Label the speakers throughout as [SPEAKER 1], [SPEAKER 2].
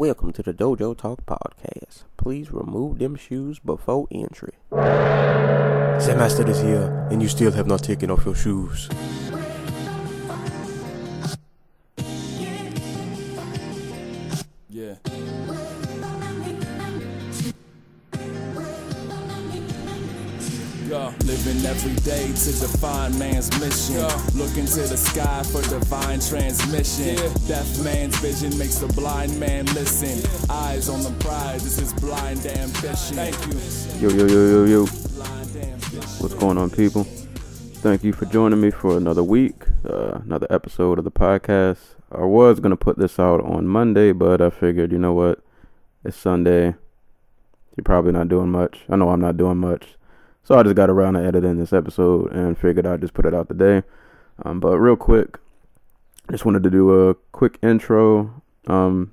[SPEAKER 1] Welcome to the Dojo Talk Podcast. Please remove them shoes before entry.
[SPEAKER 2] The master is here, and you still have not taken off your shoes.
[SPEAKER 3] Living every day to define man's mission. Look into the sky for divine transmission. Deaf man's vision makes the blind man listen. Eyes on the prize, this is blind ambition. Thank you.
[SPEAKER 4] Yo, yo, yo, yo, yo. What's going on, people? Thank you for joining me for another week, uh, another episode of the podcast. I was going to put this out on Monday, but I figured, you know what? It's Sunday. You're probably not doing much. I know I'm not doing much. So I just got around to editing this episode and figured I'd just put it out today. Um, but real quick, just wanted to do a quick intro. Um,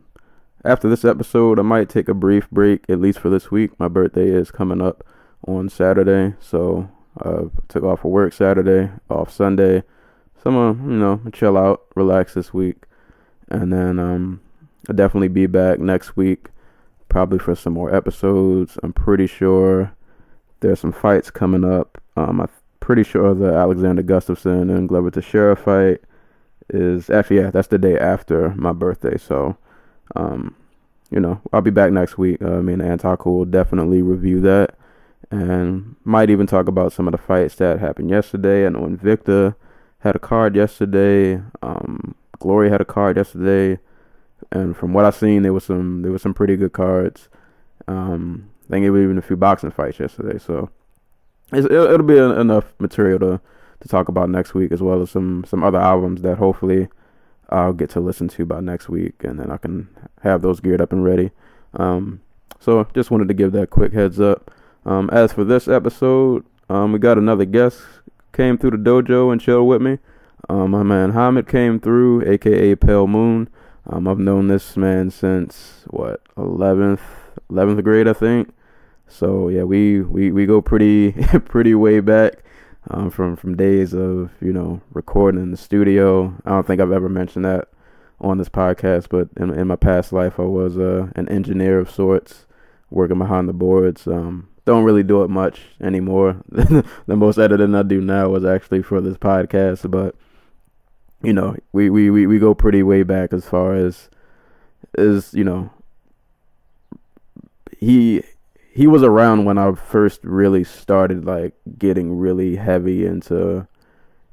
[SPEAKER 4] after this episode, I might take a brief break, at least for this week. My birthday is coming up on Saturday, so I took off for work Saturday, off Sunday. So I'm gonna, you know, chill out, relax this week, and then um, I'll definitely be back next week, probably for some more episodes. I'm pretty sure there's some fights coming up. Um, I'm pretty sure the Alexander Gustafsson and Glover Teixeira fight is actually yeah, that's the day after my birthday. So, um, you know, I'll be back next week. Uh, me and Antaku will definitely review that, and might even talk about some of the fights that happened yesterday. I know Invicta had a card yesterday. Um, Glory had a card yesterday, and from what I've seen, there was some there was some pretty good cards. Um, I think it was even a few boxing fights yesterday, so it'll, it'll be en- enough material to to talk about next week, as well as some some other albums that hopefully I'll get to listen to by next week, and then I can have those geared up and ready. Um, so just wanted to give that quick heads up. Um, as for this episode, um, we got another guest came through the dojo and chilled with me. Um, my man Hamid came through, aka Pale Moon. Um, I've known this man since what 11th 11th grade, I think. So yeah, we we, we go pretty pretty way back um, from from days of you know recording in the studio. I don't think I've ever mentioned that on this podcast, but in, in my past life, I was uh, an engineer of sorts, working behind the boards. Um, don't really do it much anymore. the most editing I do now was actually for this podcast, but you know, we, we, we, we go pretty way back as far as as you know. He he was around when I first really started like getting really heavy into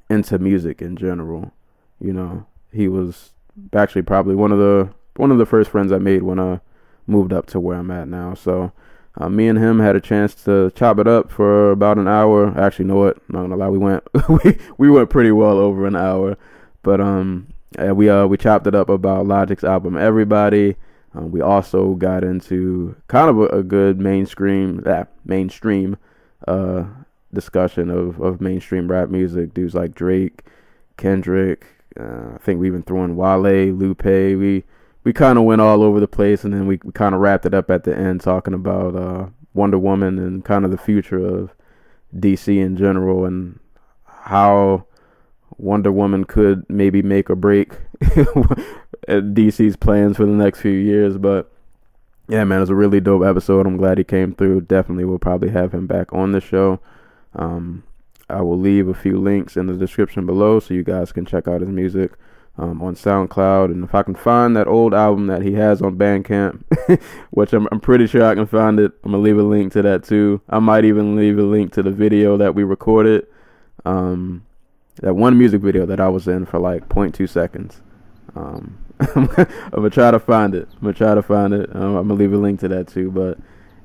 [SPEAKER 4] into music in general. You know, he was actually probably one of the one of the first friends I made when I moved up to where I'm at now. So uh, me and him had a chance to chop it up for about an hour. Actually, know what? Not gonna lie, we went we we went pretty well over an hour. But um, we uh we chopped it up about Logic's album Everybody. Um, we also got into kind of a, a good mainstream that mainstream uh discussion of of mainstream rap music. Dudes like Drake, Kendrick. Uh, I think we even threw in Wale, Lupe. We we kind of went all over the place, and then we, we kind of wrapped it up at the end, talking about uh, Wonder Woman and kind of the future of DC in general, and how Wonder Woman could maybe make or break DC's plans for the next few years. But yeah, man, it was a really dope episode. I'm glad he came through. Definitely will probably have him back on the show. Um, I will leave a few links in the description below so you guys can check out his music um, on SoundCloud. And if I can find that old album that he has on Bandcamp, which I'm, I'm pretty sure I can find it, I'm going to leave a link to that too. I might even leave a link to the video that we recorded. Um, that one music video that I was in for like 0.2 seconds. Um, I'm gonna try to find it. I'm gonna try to find it. Um, I'm gonna leave a link to that too. But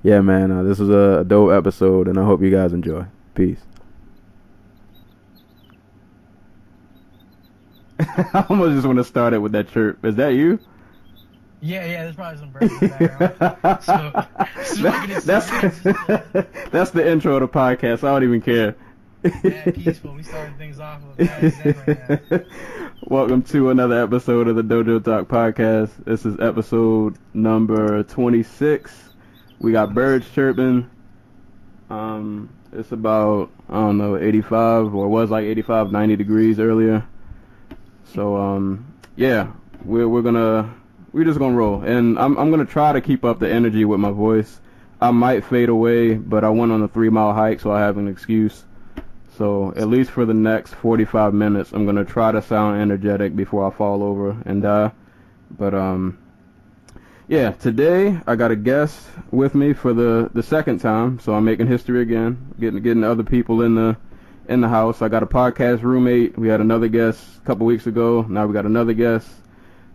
[SPEAKER 4] yeah, man, uh, this was a, a dope episode, and I hope you guys enjoy. Peace. I almost just want to start it with that chirp. Is that you?
[SPEAKER 5] Yeah, yeah, there's probably some birds in the background. so, so I
[SPEAKER 4] that's that's the intro of the podcast. I don't even care.
[SPEAKER 5] Yeah, peaceful. We started things off with that right.
[SPEAKER 4] Welcome to another episode of the Dojo Talk podcast. This is episode number 26. We got birds chirping. Um, it's about I don't know 85 or it was like 85, 90 degrees earlier. So um, yeah, we're we're gonna
[SPEAKER 6] we're just gonna roll, and I'm I'm gonna try to keep up the energy with my voice. I might fade away, but I went on a three mile hike, so I have an excuse. So at least for the next 45 minutes, I'm gonna try to sound energetic before I fall over and die. But um, yeah, today I got a guest with me for the the second time, so I'm making history again, getting getting other people in the in the house. I got a podcast roommate. We had another guest a couple weeks ago. Now we got another guest.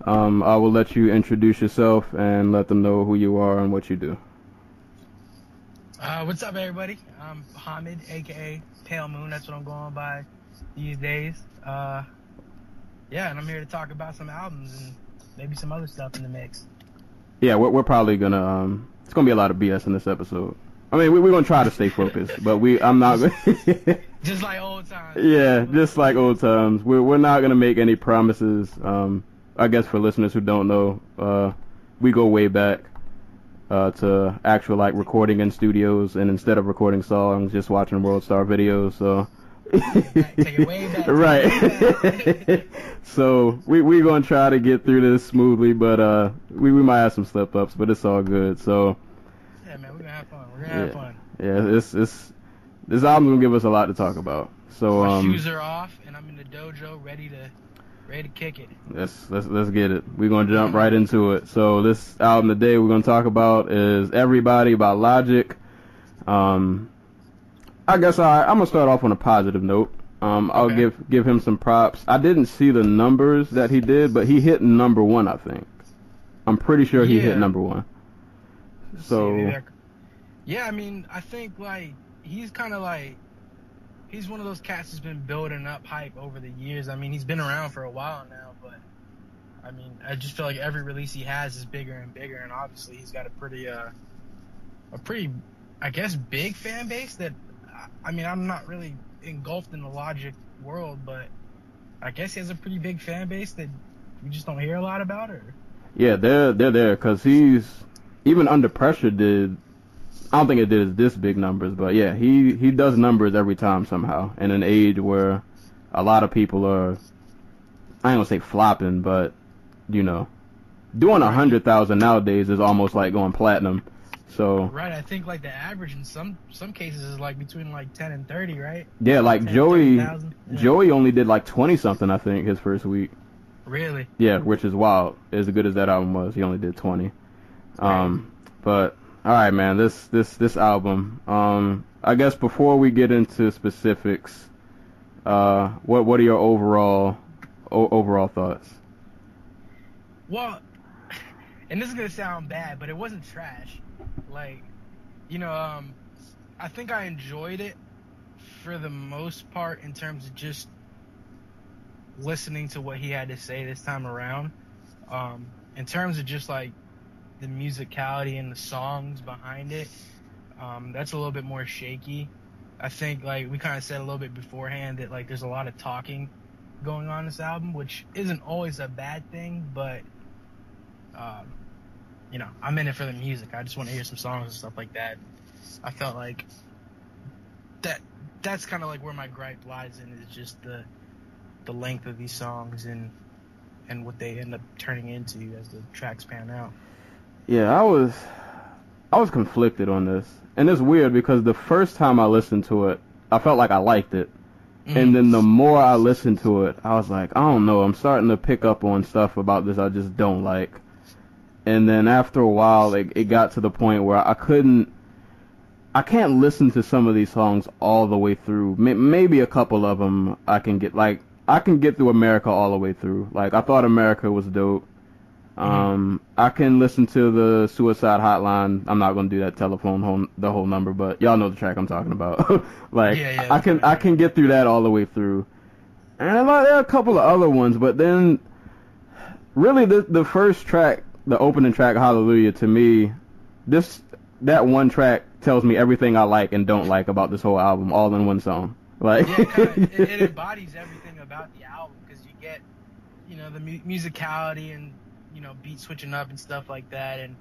[SPEAKER 6] Um, I will let you introduce yourself and let them know who you are and what you do.
[SPEAKER 5] Uh, what's up, everybody? I'm Hamid, aka Pale Moon. That's what I'm going by these days. Uh, yeah, and I'm here to talk about some albums and maybe some other stuff in the mix.
[SPEAKER 6] Yeah, we're, we're probably gonna. Um, it's gonna be a lot of BS in this episode. I mean, we, we're gonna try to stay focused, but we. I'm not. gonna
[SPEAKER 5] Just like old times.
[SPEAKER 6] yeah, just like old times. We're we're not gonna make any promises. Um, I guess for listeners who don't know, uh, we go way back. Uh, to actual like recording in studios, and instead of recording songs, just watching World Star videos. So,
[SPEAKER 5] Take it way back, take it way
[SPEAKER 6] right. so we we gonna try to get through this smoothly, but uh, we we might have some slip ups, but it's all good. So
[SPEAKER 5] Yeah, man, we're gonna have fun. We're gonna have fun.
[SPEAKER 6] yeah, it's it's this album's gonna give us a lot to talk about. So
[SPEAKER 5] My
[SPEAKER 6] um,
[SPEAKER 5] shoes are off, and I'm in the dojo, ready to ready to kick it.
[SPEAKER 6] let's let's let's get it. We're gonna jump right into it. So this album today we're gonna talk about is Everybody by Logic. Um, I guess I I'm gonna start off on a positive note. Um, I'll
[SPEAKER 5] Okay.
[SPEAKER 6] give give him some props. I didn't see the numbers that he did, but he hit number one. I think. I'm pretty sure he hit number one. So
[SPEAKER 5] See, yeah, I mean, I think like he's kind of like he's one of those cats who's been building up hype over the years. I mean, he's been around for a while now, but I mean, I just feel like every release he has is bigger and bigger, and obviously he's got a pretty uh a pretty I guess big fan base that I- mean, I'm not really engulfed in the Logic world, but I guess he has a pretty big fan base that we just don't hear a lot about, or
[SPEAKER 6] Yeah, they're they're there because he's even under pressure did. I don't think it did this big numbers, but yeah, he he does numbers every time somehow. In an age where a lot of people are, I ain't gonna say flopping, but you know, doing a hundred thousand nowadays is almost like going platinum. So
[SPEAKER 5] Right, I think like the average in some some cases is like between like ten and thirty, right?
[SPEAKER 6] yeah, like
[SPEAKER 5] 10,
[SPEAKER 6] Joey,
[SPEAKER 5] 30,000. Yeah.
[SPEAKER 6] Joey only did like twenty something, I think, his first week.
[SPEAKER 5] Really?
[SPEAKER 6] Yeah, which is wild. As good as that album was, he only did twenty. Um, but all right, man. This this this album. Um, I guess before we get into specifics, uh, what what are your overall o- overall thoughts?
[SPEAKER 5] Well, and this is gonna sound bad, but it wasn't trash. Like, you know, um, I think I enjoyed it for the most part in terms of just listening to what he had to say this time around. Um, in terms of just like the musicality and the songs behind it, um, that's a little bit more shaky. I think like we kind of said a little bit beforehand that like there's a lot of talking going on this album, which isn't always a bad thing, but um, you know, I'm in it for the music. I just want to hear some songs and stuff like that. I felt like that that's kind of like where my gripe lies in is just the the length of these songs and and what they end up turning into as the tracks pan out.
[SPEAKER 6] Yeah, I was I was conflicted on this, and it's weird because the first time I listened to it, I felt like I liked it. And then the more I listened to it, I was like, I don't know, I'm starting to pick up on stuff about this I just don't like. And then after a while, it, it got to the point where I couldn't, I can't listen to some of these songs all the way through. Maybe a couple of them I can get, like, I can get through America all the way through. Like, I thought America was dope. Um, I can listen to the Suicide Hotline. I'm not gonna do that telephone whole, the whole number, but y'all know the track I'm talking about. like,
[SPEAKER 5] Yeah, yeah,
[SPEAKER 6] I can I can get through that all the way through. And like, there are a couple of other ones, but then really the the first track, the opening track, Hallelujah, to me, this that one track tells me everything I like and don't like about this whole album, all in one song. Like,
[SPEAKER 5] yeah, it, kinda, it, it embodies everything about the album because you get, you know, the mu- musicality and you know beat switching up and stuff like that, and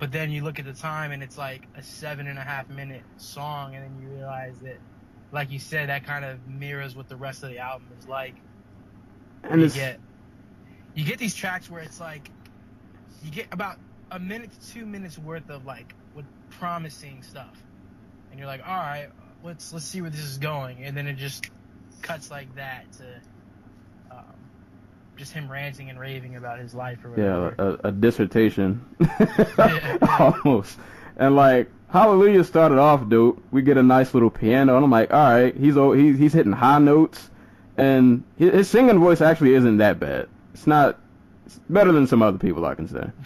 [SPEAKER 5] but then you look at the time and it's like a seven and a half minute song, and then you realize that, like you said, that kind of mirrors what the rest of the album is like.
[SPEAKER 6] and
[SPEAKER 5] you get you get these tracks where it's like you get about a minute to two minutes worth of like with promising stuff, and you're like, all right, let's let's see where this is going, and then it just cuts like that to um, just him ranting and raving about his life or
[SPEAKER 6] Yeah, a, a dissertation,
[SPEAKER 5] Yeah.
[SPEAKER 6] almost. And like Hallelujah started off dope. We get a nice little piano, and I'm like, all right, he's he's he's hitting high notes, and his, his singing voice actually isn't that bad. It's not. It's better than some other people I can say.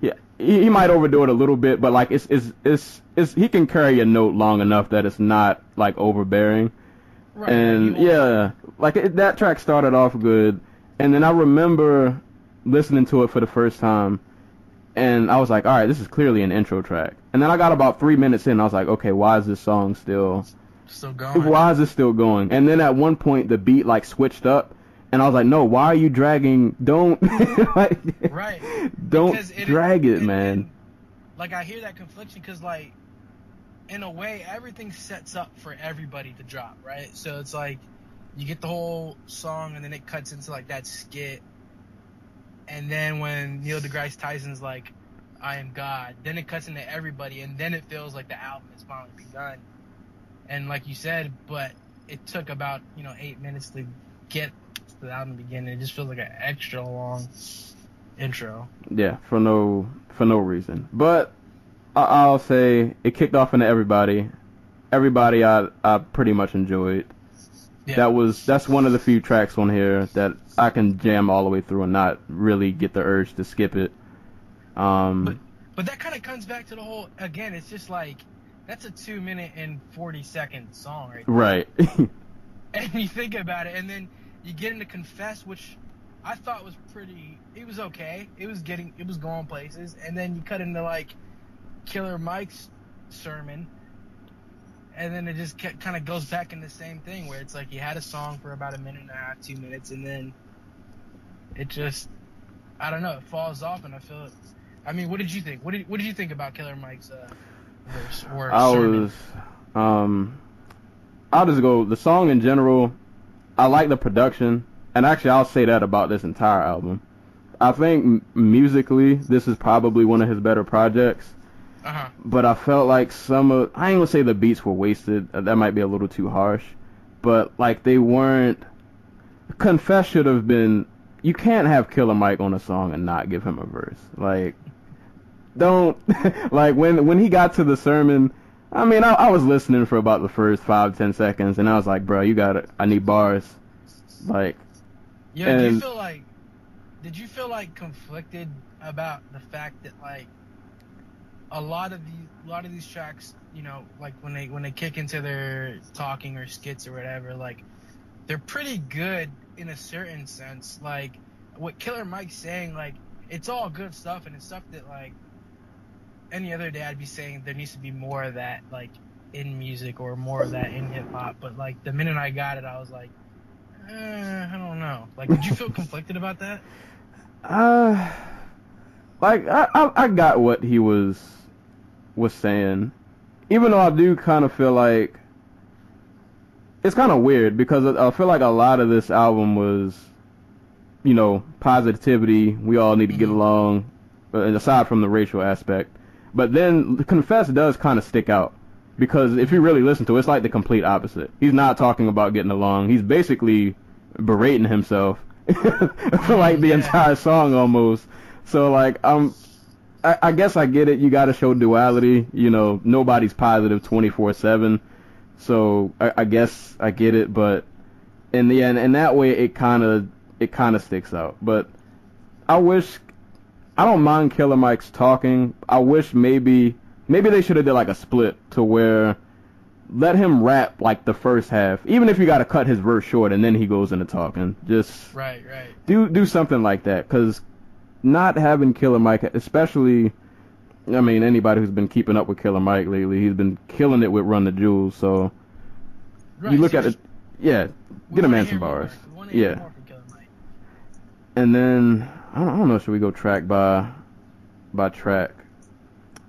[SPEAKER 6] Yeah, he, he might overdo it a little bit, but like it's it's it's it's he can carry a note long enough that it's not like overbearing.
[SPEAKER 5] Right,
[SPEAKER 6] and yeah, like it, that track started off good, and then I remember listening to it for the first time, and I was like, all right, this is clearly an intro track. And then I got about three minutes in, I was like, okay, why is this song still?
[SPEAKER 5] still going.
[SPEAKER 6] Why is it still going? And then at one point the beat like switched up, and I was like, no, why are you dragging? Don't like,
[SPEAKER 5] Right.
[SPEAKER 6] don't
[SPEAKER 5] it-
[SPEAKER 6] drag it,
[SPEAKER 5] and-
[SPEAKER 6] man.
[SPEAKER 5] and, like I hear that confliction because like in a way everything sets up for everybody to drop, right? So it's like you get the whole song and then it cuts into like that skit, and then when Neil deGrasse Tyson's like, "I am God," then it cuts into everybody, and then it feels like the album has finally begun. And like you said, but it took about you know eight minutes to get to the album begin. It just feels like an extra long intro.
[SPEAKER 6] Yeah, for no for no reason. But I, I'll say it kicked off into everybody. Everybody I I pretty much enjoyed.
[SPEAKER 5] Yeah.
[SPEAKER 6] That was that's one of the few tracks on here that I can jam all the way through and not really get the urge to skip it. Um,
[SPEAKER 5] But that kind of comes back to the whole again. It's just like that's a two minute and forty second song, right?
[SPEAKER 6] right.
[SPEAKER 5] And you think about it, and then you get into confess, which I thought was pretty. It was okay. It was getting. It was going places, and then you cut into like Killer Mike's sermon, and then it just kind of goes back in the same thing where it's like he had a song for about a minute and a half, two minutes, and then it just. I don't know. It falls off, and I feel it. I mean, what did you think? What did What did you think about Killer Mike's uh, verse or
[SPEAKER 6] I
[SPEAKER 5] sermon?
[SPEAKER 6] was, um, I'll just go the song in general. I like the production, and actually, I'll say that about this entire album. I think m- musically, this is probably one of his better projects.
[SPEAKER 5] Uh huh.
[SPEAKER 6] But I felt like some of I ain't gonna say the beats were wasted. uh, That might be a little too harsh, but like they weren't. Confess should have been. You can't have Killer Mike on a song and not give him a verse. Like, don't like when when he got to the sermon. I mean, I, I was listening for about the first five ten seconds, and I was like, bro, you got to I need bars. Like,
[SPEAKER 5] Yeah, do you feel like did you feel like conflicted about the fact that like a lot of these a lot of these tracks, you know, like when they when they kick into their talking or skits or whatever, like they're pretty good in a certain sense. Like what Killer Mike's saying, like it's all good stuff and it's stuff that like any other day I'd be saying there needs to be more of that like in music or more of that in hip hop. But like the minute I got it, I was like, eh, I don't know. Like, did you feel conflicted about that?
[SPEAKER 6] Uh, like I, I I got what he was was saying, even though I do kind of feel like it's kind of weird because I feel like a lot of this album was, you know, positivity. We all need to get
[SPEAKER 5] Mhm.
[SPEAKER 6] along, uh, aside from the racial aspect. But then Confess does kind of stick out because if you really listen to it, it's like the complete opposite. He's not talking about getting along. He's basically berating himself for like the
[SPEAKER 5] Yeah.
[SPEAKER 6] entire song almost. So like um I, I guess I get it. You got to show duality. You know, nobody's positive twenty four seven. So I, I guess I get it, but in the end, in that way, it kind of it kind of sticks out. But I wish I don't mind Killer Mike's talking. I wish maybe maybe they should have did like a split to where let him rap like the first half, even if you got to cut his verse short and then he goes into talking. Just
[SPEAKER 5] Right, right.
[SPEAKER 6] do do something like that because not having Killer Mike, especially, I mean anybody who's been keeping up with Killer Mike lately, he's been killing it with Run the Jewels. So
[SPEAKER 5] right.
[SPEAKER 6] you look
[SPEAKER 5] so
[SPEAKER 6] at it, yeah, get a man some bars, yeah.
[SPEAKER 5] more from Killer Mike.
[SPEAKER 6] and then I don't, I don't know, should we go track by by track?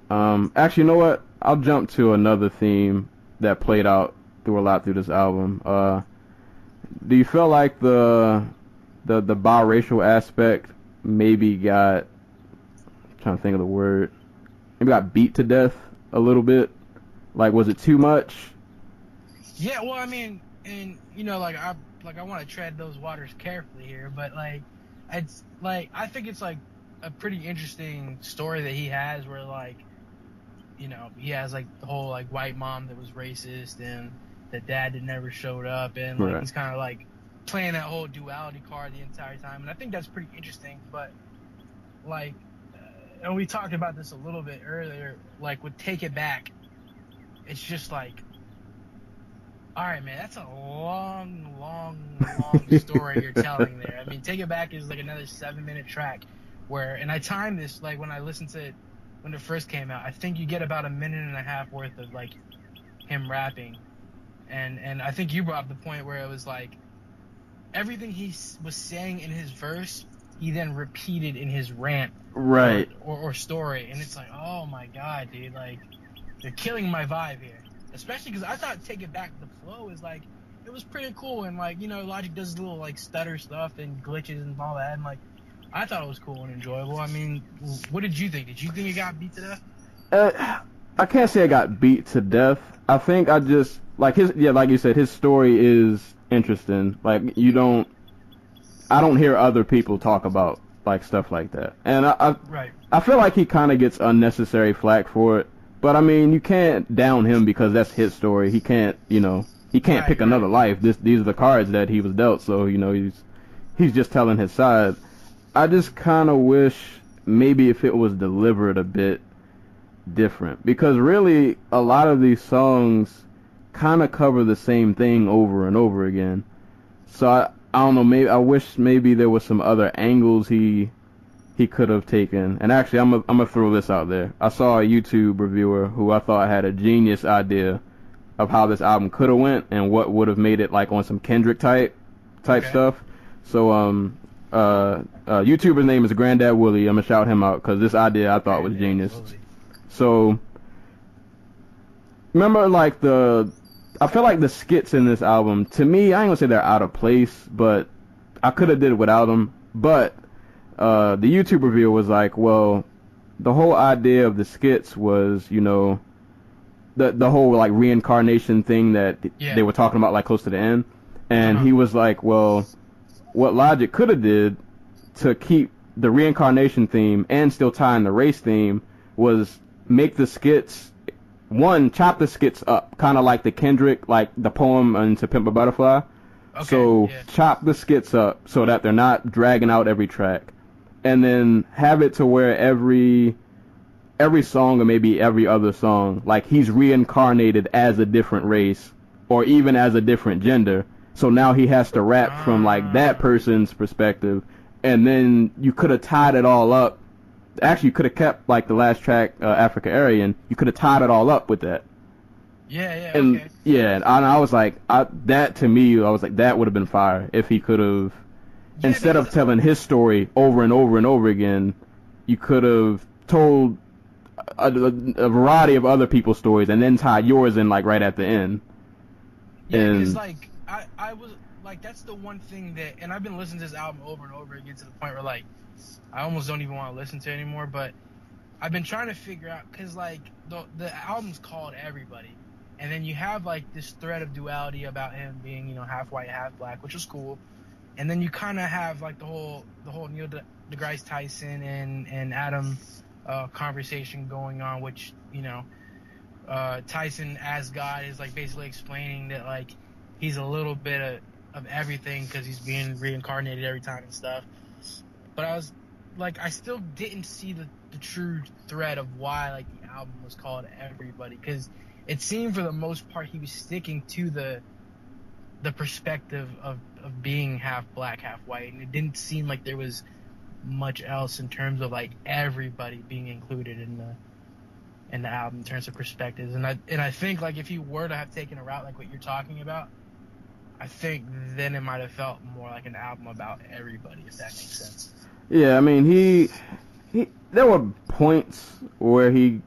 [SPEAKER 6] Um, actually, you know what? I'll jump to another theme that played out through a lot through this album. Uh, do you feel like the the the biracial aspect maybe got trying to think of the word. Maybe got beat to death a little bit. Like, was it too much?
[SPEAKER 5] Yeah, well, I mean, and you know, like I like I want to tread those waters carefully here, but like it's like I think it's like a pretty interesting story that he has where like you know he has like the whole like white mom that was racist and the dad that never showed up and like
[SPEAKER 6] Right.
[SPEAKER 5] he's kind of like playing that whole duality card the entire time and I think that's pretty interesting but like uh, and we talked about this a little bit earlier like with take it back it's just like all right, man, that's a long, long, long story you're telling there. I mean, Take It Back is like another seven minute track where, and I timed this like when I listened to it when it first came out. I think you get about a minute and a half worth of like him rapping, and and I think you brought up the point where it was like everything he was saying in his verse, he then repeated in his rant
[SPEAKER 6] Right.
[SPEAKER 5] or, or story, and it's like, oh my god, dude, like they're killing my vibe here. Especially because I thought "Take It Back" the flow is like it was pretty cool, and like you know, Logic does little like stutter stuff and glitches and all that, and like I thought it was cool and enjoyable. I mean, what did you think? Did you think it got beat to death?
[SPEAKER 6] Uh, I can't say I got beat to death. I think I just like his yeah, like you said, his story is interesting. Like you don't, I don't hear other people talk about like stuff like that, and I I,
[SPEAKER 5] Right.
[SPEAKER 6] I feel like he kind of gets unnecessary flack for it. But I mean, you can't down him because that's his story. He can't, you know, he can't
[SPEAKER 5] Right,
[SPEAKER 6] pick
[SPEAKER 5] right.
[SPEAKER 6] another life. This these are the cards that he was dealt. So you know, he's he's just telling his side. I just kind of wish maybe if it was delivered a bit different because really a lot of these songs kind of cover the same thing over and over again. So I I don't know. Maybe I wish maybe there was some other angles he he could have taken. And actually, I'm gonna I'm gonna throw this out there. I saw a YouTube reviewer who I thought had a genius idea of how this album could have went and what would have made it like on some Kendrick type type
[SPEAKER 5] Okay.
[SPEAKER 6] stuff. So um uh, uh YouTuber's name is Granddad Willie. I'm gonna shout him out because this idea I thought was genius. So remember like the I feel like the skits in this album to me I ain't gonna say they're out of place, but I could have did it without them. But uh, the YouTube review was like, well, the whole idea of the skits was, you know, the the whole like reincarnation thing that
[SPEAKER 5] Yeah.
[SPEAKER 6] they were talking about like close to the end, and
[SPEAKER 5] Uh-huh.
[SPEAKER 6] he was like, well, what Logic could have did to keep the reincarnation theme and still tie in the race theme was make the skits one chop the skits up, kind of like the Kendrick, like the poem into Pimp a Butterfly.
[SPEAKER 5] Okay,
[SPEAKER 6] so
[SPEAKER 5] yeah.
[SPEAKER 6] chop the skits up so that they're not dragging out every track, and then have it to where every every song or maybe every other song, like he's reincarnated as a different race or even as a different gender. So now he has to rap from like that ah. person's perspective, and then you could have tied it all up. Actually, you could have kept like the last track, uh, Africa Aryan. You could have tied it all up with that.
[SPEAKER 5] Yeah, yeah,
[SPEAKER 6] And
[SPEAKER 5] okay.
[SPEAKER 6] yeah, and I, I was like, I, that to me, I was like, that would have been fire if he could have,
[SPEAKER 5] Yeah,
[SPEAKER 6] instead of telling his story over and over and over again, you could have told a, a, a variety of other people's stories and then tied yours in like right at the end.
[SPEAKER 5] Yeah, because
[SPEAKER 6] And-
[SPEAKER 5] like I, I was like that's the one thing that, and I've been listening to this album over and over again to the point where like I almost don't even want to listen to it anymore. But I've been trying to figure out because like the the album's called Everybody, and then you have like this thread of duality about him being you know half white, half black, which is cool, and then you kind of have like the whole the whole Neil De- deGrasse Tyson and and Atom uh, conversation going on, which you know uh, Tyson as God is like basically explaining that like he's a little bit of, of everything because he's being reincarnated every time and stuff. But I was like, I still didn't see the, the true thread of why like the album was called Everybody because it seemed for the most part he was sticking to the the perspective of, of being half black, half white, and it didn't seem like there was much else in terms of like everybody being included in the in the album in terms of perspectives. And I and I think like if you were to have taken a route like what you're talking about, I think then it might have felt more like an album about everybody, if that makes sense.
[SPEAKER 6] Yeah, I mean he he there were points where he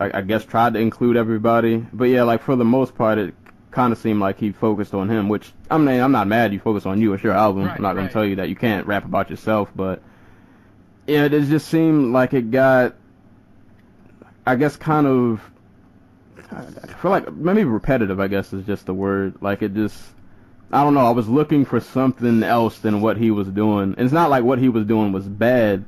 [SPEAKER 6] I, I guess tried to include everybody, but yeah, like for the most part it kind of seemed like he focused on him, which I mean I'm not mad you focus on you, it's your album.
[SPEAKER 5] Right,
[SPEAKER 6] I'm not gonna tell you that you can't rap about yourself, but Yeah, it just seemed like it got, I guess, kind of. I feel like maybe repetitive. I guess is just the word. Like it just, I don't know. I was looking for something else than what he was doing. And it's not like what he was doing was bad,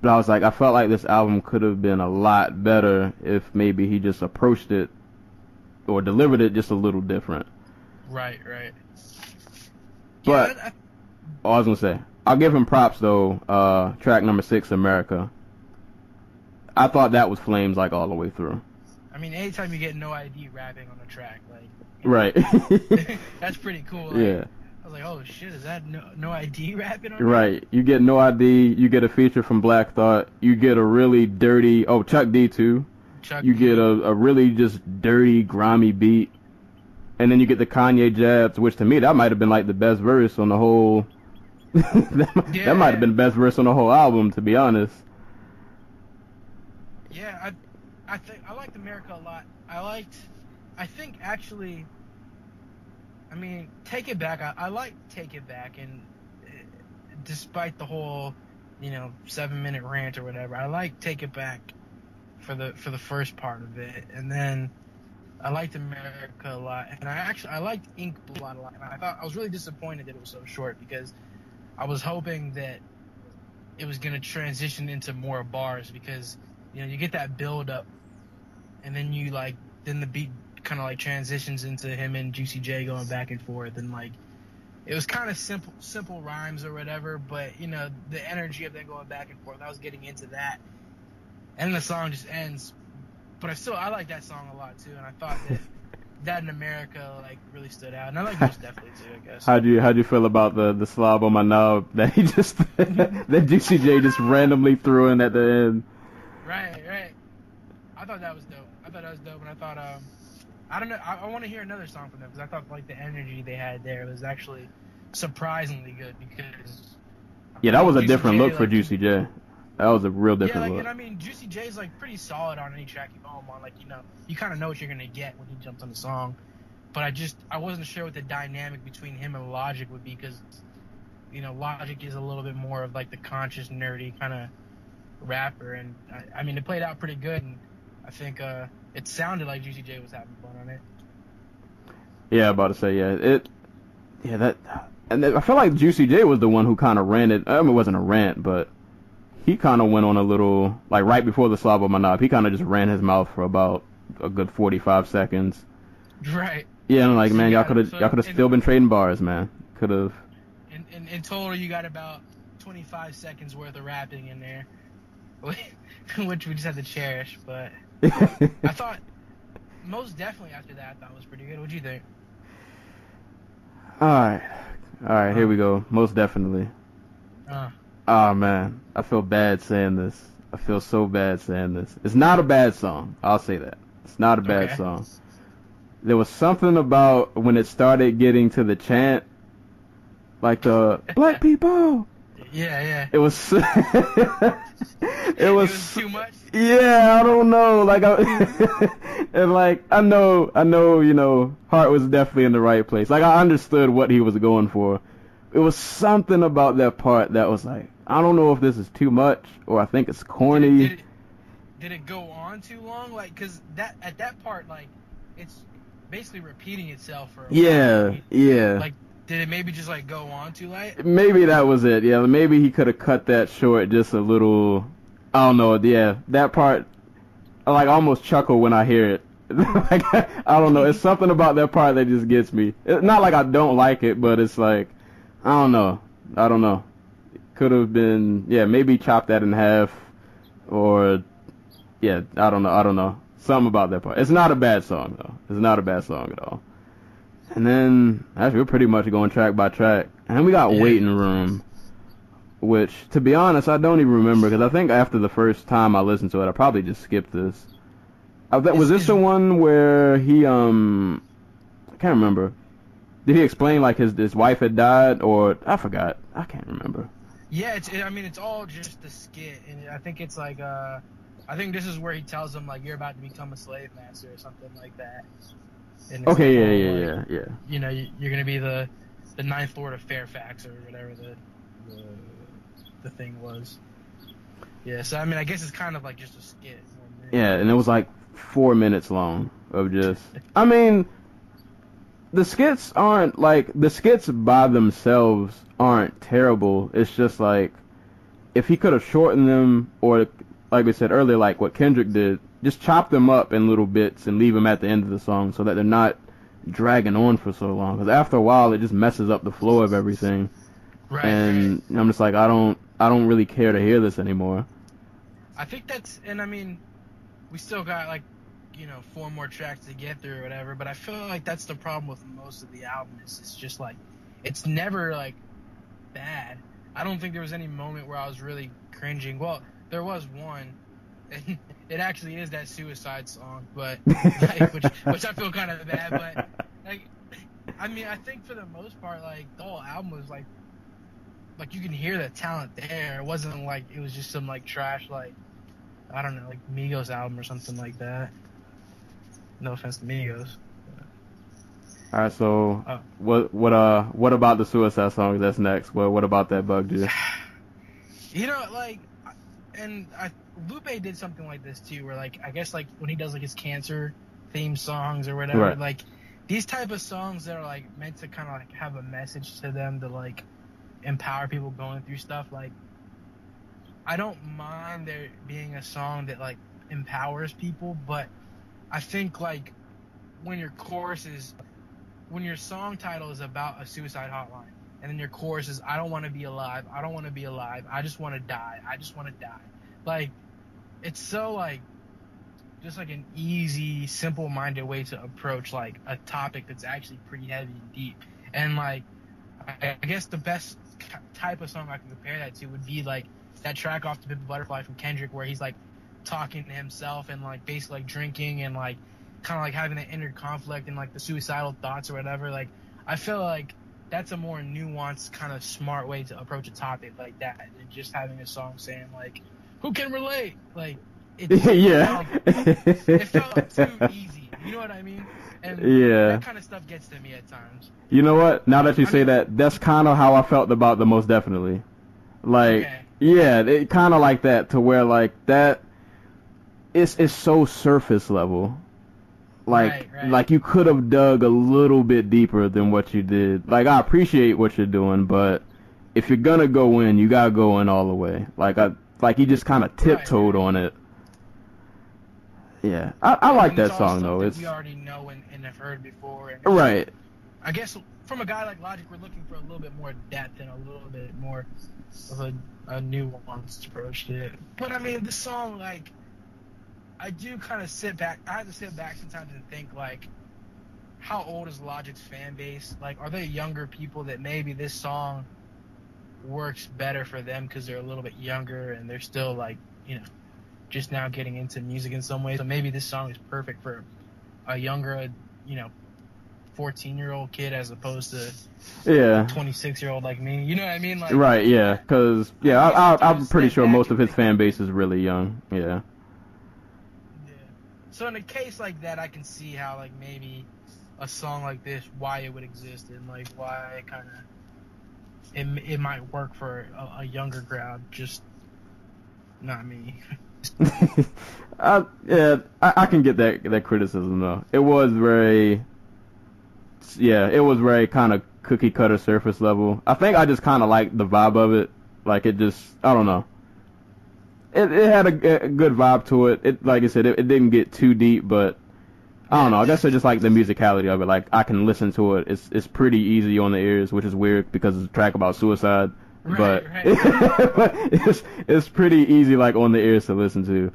[SPEAKER 6] but I was like, I felt like this album could have been a lot better if maybe he just approached it or delivered it just a little different.
[SPEAKER 5] Right, right.
[SPEAKER 6] But-
[SPEAKER 5] yeah, I,
[SPEAKER 6] Oh, I was gonna say, I'll give him props though. Uh, track number six, America. I thought that was flames like all the way through.
[SPEAKER 5] I mean, anytime you get No I.D. rapping on a track, like
[SPEAKER 6] Right.
[SPEAKER 5] that's pretty cool. Like,
[SPEAKER 6] yeah.
[SPEAKER 5] I was like, oh shit, is that no, No I.D. rapping on?
[SPEAKER 6] Right. You get no ID. You get a feature from Black Thought. You get a really dirty. Oh, Chuck D too.
[SPEAKER 5] Chuck
[SPEAKER 6] You
[SPEAKER 5] D.
[SPEAKER 6] get a, a really just dirty, grimy beat, and then you get the Kanye jabs, which to me that might have been like the best verse on the whole. that, might-
[SPEAKER 5] Yeah.
[SPEAKER 6] that might have been the best verse on the whole album, to be honest.
[SPEAKER 5] Yeah, I, I think I liked America a lot. I liked, I think actually, I mean, Take It Back. I, I like Take It Back, and uh, despite the whole, you know, seven minute rant or whatever, I like Take It Back for the for the first part of it, and then I liked America a lot, and I actually I liked Ink Blot a lot, and I thought I was really disappointed that it was so short because I was hoping that it was gonna transition into more bars because you know you get that build up, and then you like then the beat kind of like transitions into him and Juicy J going back and forth, and like it was kind of simple simple rhymes or whatever, but you know the energy of them going back and forth, I was getting into that, and the song just ends. But I still I like that song a lot too, and I thought that that in America like really stood out, and I like most definitely too, I guess.
[SPEAKER 6] How do you how'd you feel about the the slob on my knob that he just that Juicy J just randomly threw in at the end?
[SPEAKER 5] Right, right. I thought that was dope. I thought that was dope, and I thought, um, I don't know. I, I want to hear another song from them because I thought like the energy they had there was actually surprisingly good because.
[SPEAKER 6] Yeah, that was a
[SPEAKER 5] Juicy
[SPEAKER 6] different
[SPEAKER 5] J,
[SPEAKER 6] look for Juicy J. That was a real
[SPEAKER 5] Yeah,
[SPEAKER 6] different
[SPEAKER 5] like,
[SPEAKER 6] look.
[SPEAKER 5] and I mean, Juicy J's like pretty solid on any track you go him on. Like, you know, you kind of know what you're gonna get when he jumps on the song. But I just, I wasn't sure what the dynamic between him and Logic would be because, you know, Logic is a little bit more of like the conscious, nerdy kind of rapper, and I, I mean, it played out pretty good, and I think uh, it sounded like Juicy J was having fun on it.
[SPEAKER 6] Yeah, about to say yeah. It yeah that and I feel like Juicy J was the one who kind of ran it. I mean, it wasn't a rant, but he kind of went on a little like right before the slob on my knob. He kind of just ran his mouth for about a good forty five seconds.
[SPEAKER 5] Right.
[SPEAKER 6] Yeah, and I'm like,
[SPEAKER 5] So
[SPEAKER 6] man, y'all could have
[SPEAKER 5] So
[SPEAKER 6] y'all could have still been trading bars, man. Could have.
[SPEAKER 5] In, in, in total, you got about 25 seconds worth of rapping in there, which we just have to cherish. But I thought most definitely after that, I thought was pretty good. What'd you think?
[SPEAKER 6] All right, all right, here we go. Most definitely.
[SPEAKER 5] Uh,
[SPEAKER 6] Oh man, I feel bad saying this. I feel so bad saying this. It's not a bad song. I'll say that. It's not a bad
[SPEAKER 5] Okay.
[SPEAKER 6] song. There was something about when it started getting to the chant, like the black people.
[SPEAKER 5] Yeah, yeah.
[SPEAKER 6] It was. it
[SPEAKER 5] It
[SPEAKER 6] was.
[SPEAKER 5] was too much.
[SPEAKER 6] Yeah, I don't know. Like I, and like I know, I know. You know, heart was definitely in the right place. Like I understood what he was going for. It was something about that part that was like, I don't know if this is too much or I think it's corny.
[SPEAKER 5] Did it, did it go on too long? Like, cause that at that part, like, it's basically repeating itself for. A
[SPEAKER 6] Yeah,
[SPEAKER 5] while.
[SPEAKER 6] yeah.
[SPEAKER 5] Like, did it maybe just like go on too late?
[SPEAKER 6] maybe that was it. Yeah, maybe he could have cut that short just a little. I don't know. Yeah, that part, I like almost chuckle when I hear it. like I don't know. It's something about that part that just gets me. It's not like I don't like it, but it's like I don't know. I don't know. Could have been yeah, maybe chop that in half, or yeah, I don't know. I don't know. Something about that part. It's not a bad song though. It's not a bad song at all. And then actually we're pretty much going track by track. And then we got
[SPEAKER 5] Yeah.
[SPEAKER 6] waiting room, which to be honest I don't even remember because I think after the first time I listened to it I probably just skipped this. I, bet- was this the one where he um I can't remember. Did he explain like his his wife had died or I forgot. I can't remember.
[SPEAKER 5] Yeah, it's. I mean, it's all just the skit, and I think it's like. uh I think this is where he tells him like you're about to become a slave master or something like that.
[SPEAKER 6] Okay, yeah,
[SPEAKER 5] oh,
[SPEAKER 6] yeah,
[SPEAKER 5] like,
[SPEAKER 6] yeah, yeah.
[SPEAKER 5] You know, you- you're gonna be the the ninth lord of Fairfax or whatever the the, the thing was. Yeah, so I mean, I guess it's kind of like just a skit.
[SPEAKER 6] Yeah, and it was like four minutes long of just. I mean, the skits aren't like the skits by themselves aren't terrible. It's just like if he could have shortened them, or like we said earlier, like what Kendrick did, just chop them up in little bits and leave them at the end of the song so that they're not dragging on for so long. Because after a while, it just messes up the flow of everything.
[SPEAKER 5] Right.
[SPEAKER 6] and I'm just like, I don't, I don't really care to hear this anymore.
[SPEAKER 5] I think that's, and I mean, we still got like, you know, four more tracks to get through or whatever. But I feel like that's the problem with most of the album. Is it's just like, it's never like bad. I don't think there was any moment where I was really cringing. Well, there was one. And it actually is that suicide song, but like, which, which I feel kind of bad. But like, I mean, I think for the most part, like the whole album was like, like you can hear the talent there. It wasn't like it was just some like trash, like I don't know, like Migos album or something like that. No offense to Migos.
[SPEAKER 6] All right, so
[SPEAKER 5] Oh.
[SPEAKER 6] what, what, uh, what about the suicide song that's next? What, what about that bug, dude?
[SPEAKER 5] You know, like, and I Lupe did something like this too, where like I guess like when he does like his cancer theme songs or whatever,
[SPEAKER 6] Right.
[SPEAKER 5] like these type of songs that are like meant to kind of like have a message to them to like empower people going through stuff. Like, I don't mind there being a song that like empowers people, but I think like when your chorus is when your song title is about a suicide hotline and then your chorus is I don't want to be alive. I don't want to be alive. I just want to die. I just want to die. Like it's so like just like an easy, simple-minded way to approach like a topic that's actually pretty heavy and deep. And like I guess the best type of song I can compare that to would be like that track off the Pimp Butterfly from Kendrick where he's like talking to himself and like basically like drinking and like kind of like having that inner conflict and like the suicidal thoughts or whatever. Like I feel like that's a more nuanced kind of smart way to approach a topic like that than just having a song saying like who can relate like it,
[SPEAKER 6] yeah.
[SPEAKER 5] it felt too easy you know what i mean and
[SPEAKER 6] Yeah.
[SPEAKER 5] that kind of stuff gets to me at times
[SPEAKER 6] You know what? Now that you say that, that's kind of how I felt about the most definitely. Like,
[SPEAKER 5] Okay.
[SPEAKER 6] yeah, it kind of like that to where like that. It's it's so surface level. Like
[SPEAKER 5] Right, right.
[SPEAKER 6] like you could have dug a little bit deeper than what you did. Like I appreciate what you're doing, but if you're gonna go in, you gotta go in all the way. Like I like you just kind of tiptoed on it. Yeah, I, I like that song though.
[SPEAKER 5] that
[SPEAKER 6] It's
[SPEAKER 5] we already know and, and have heard before and
[SPEAKER 6] right.
[SPEAKER 5] i guess from a guy like logic we're looking for a little bit more depth and a little bit more of a, a nuanced approach to it but i mean this song like i do kind of sit back i have to sit back sometimes and think like how old is logic's fan base like are they younger people that maybe this song works better for them because they're a little bit younger and they're still like you know just now getting into music in some ways so maybe this song is perfect for a younger you know 14 year old kid as opposed to
[SPEAKER 6] Yeah.
[SPEAKER 5] 26 year old like me you know what i mean like
[SPEAKER 6] Right, yeah, because yeah, I, I'm pretty sure most of his fan base is really young. Yeah.
[SPEAKER 5] So in a case like that, I can see how like maybe a song like this, why it would exist, and like why it kind of it it might work for a, a younger crowd. Just not me.
[SPEAKER 6] I, yeah, I, I can get that that criticism though. It was very, yeah, it was very kind of cookie cutter surface level. I think I just kind of liked the vibe of it. Like it just, I don't know. It it had a, a good vibe to it. It like I said, it, it didn't get too deep, but I don't know. I guess I just like the musicality of it. Like I can listen to it. It's it's pretty easy on the ears, which is weird because it's a track about suicide.
[SPEAKER 5] Right,
[SPEAKER 6] but
[SPEAKER 5] right.
[SPEAKER 6] it's it's pretty easy like on the ears to listen to.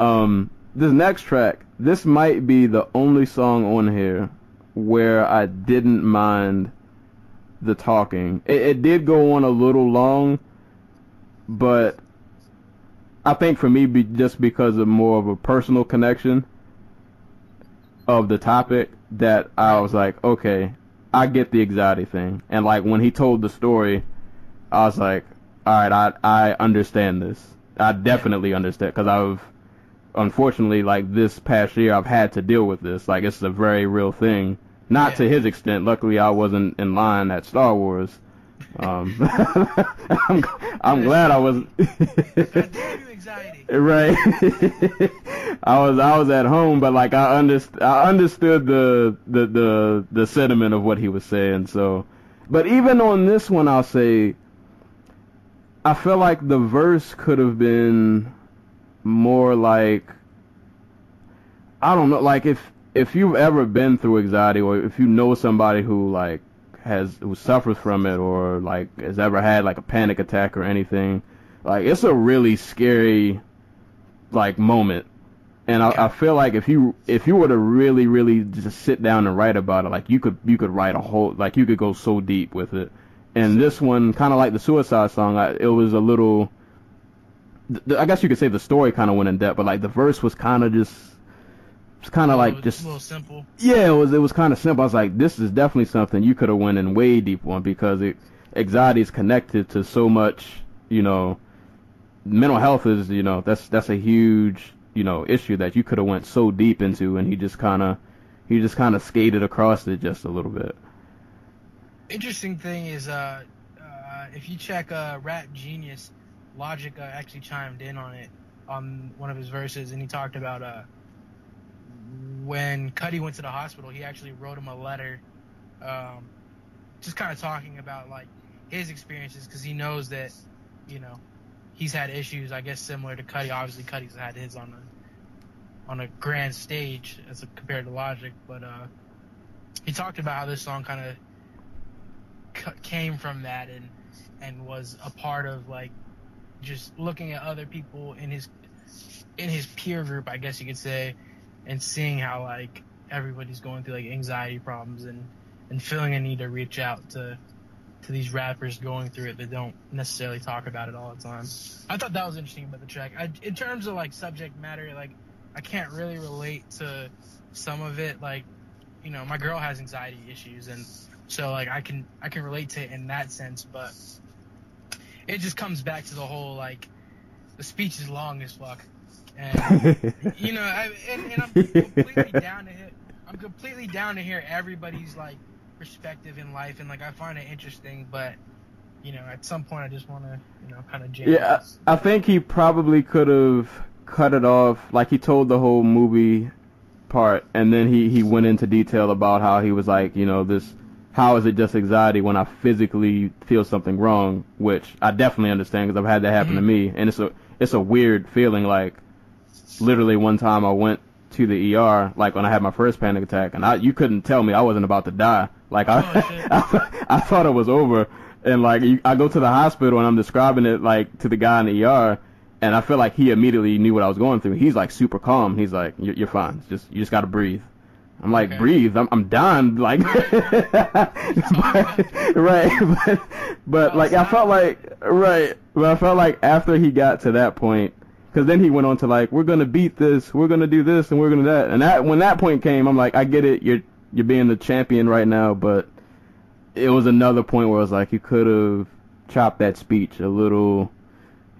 [SPEAKER 6] Um, this next track, this might be the only song on here where I didn't mind the talking. It, it did go on a little long, but I think for me, be, just because of more of a personal connection of the topic, that I was like, okay, I get the anxiety thing. And like when he told the story, I was like, all right, I I understand this. I definitely understand because I've unfortunately like this past year I've had to deal with this. Like it's a very real thing. Not to his extent. Luckily, I wasn't in line at Star Wars, Um, I'm, I'm glad I was. Right. I was I was at home, but like I underst- I understood the, the the the sentiment of what he was saying. So, but even on this one, I'll say I feel like the verse could have been more like I don't know, like if if you've ever been through anxiety or if you know somebody who like has who suffers from it or like has ever had like a panic attack or anything, like it's a really scary like moment. And I, I feel like if you if you were to really really just sit down and write about it, like you could you could write a whole like you could go so deep with it. And this one, kind of like the Suicide song, I, it was a little. th- I guess you could say the story kind of went in depth, but like the verse was kind of just, it's kind of like just
[SPEAKER 5] a little simple.
[SPEAKER 6] yeah, it was it was kind of simple. I was like, this is definitely something you could have went in way deep on because it anxiety is connected to so much. You know, mental health is you know that's that's a huge you know issue that you could have went so deep into, and he just kind of he just kind of skated across it just a little bit.
[SPEAKER 5] Interesting thing is, uh, uh, if you check uh, Rap Genius, Logic uh, actually chimed in on it on one of his verses, and he talked about uh, when Cudi went to the hospital, he actually wrote him a letter, um, just kind of talking about like his experiences because he knows that, you know, he's had issues, I guess, similar to Cudi. Obviously, Cudi's had his on a on a grand stage as a, compared to Logic, but uh, he talked about how this song kind of c- came from that and and was a part of like just looking at other people in his in his peer group, I guess you could say, and seeing how like everybody's going through like anxiety problems and and feeling a need to reach out to to these rappers going through it that don't necessarily talk about it all the time. I thought that was interesting about the track. I, in terms of like subject matter, like I can't really relate to some of it. Like, you know, my girl has anxiety issues, and so like I can I can relate to it in that sense. But it just comes back to the whole like the speech is long as fuck, and you know, I, and, and I'm completely down to hear. I'm completely down to hear everybody's like perspective in life, and like I find it interesting. But you know, at some point, I just want to you know kind of jam.
[SPEAKER 6] Yeah,
[SPEAKER 5] this.
[SPEAKER 6] I think he probably could have cut it off. Like he told the whole movie part, and then he he went into detail about how he was like, you know, this. How is it just anxiety when I physically feel something wrong? Which I definitely understand because I've had that happen to mm-hmm. me, and it's a it's a weird feeling. Like literally one time I went to the ER, like when I had my first panic attack, and I you couldn't tell me I wasn't about to die. Like I
[SPEAKER 5] Oh.
[SPEAKER 6] I, I thought it was over, and like you, I go to the hospital and I'm describing it like to the guy in the ER, and I feel like he immediately knew what I was going through. He's like super calm. He's like, "You're, you're fine. It's just you just got to breathe." I'm like,
[SPEAKER 5] Okay.
[SPEAKER 6] breathe. I'm I'm dying. Like, but, right? But, but oh, like I felt like right. But I felt like after he got to that point, because then he went on to like, we're gonna beat this, we're gonna do this, and we're gonna that. And that when that point came, I'm like, I get it. You're you're being the champion right now, but it was another point where I was like, you could have chopped that speech a little.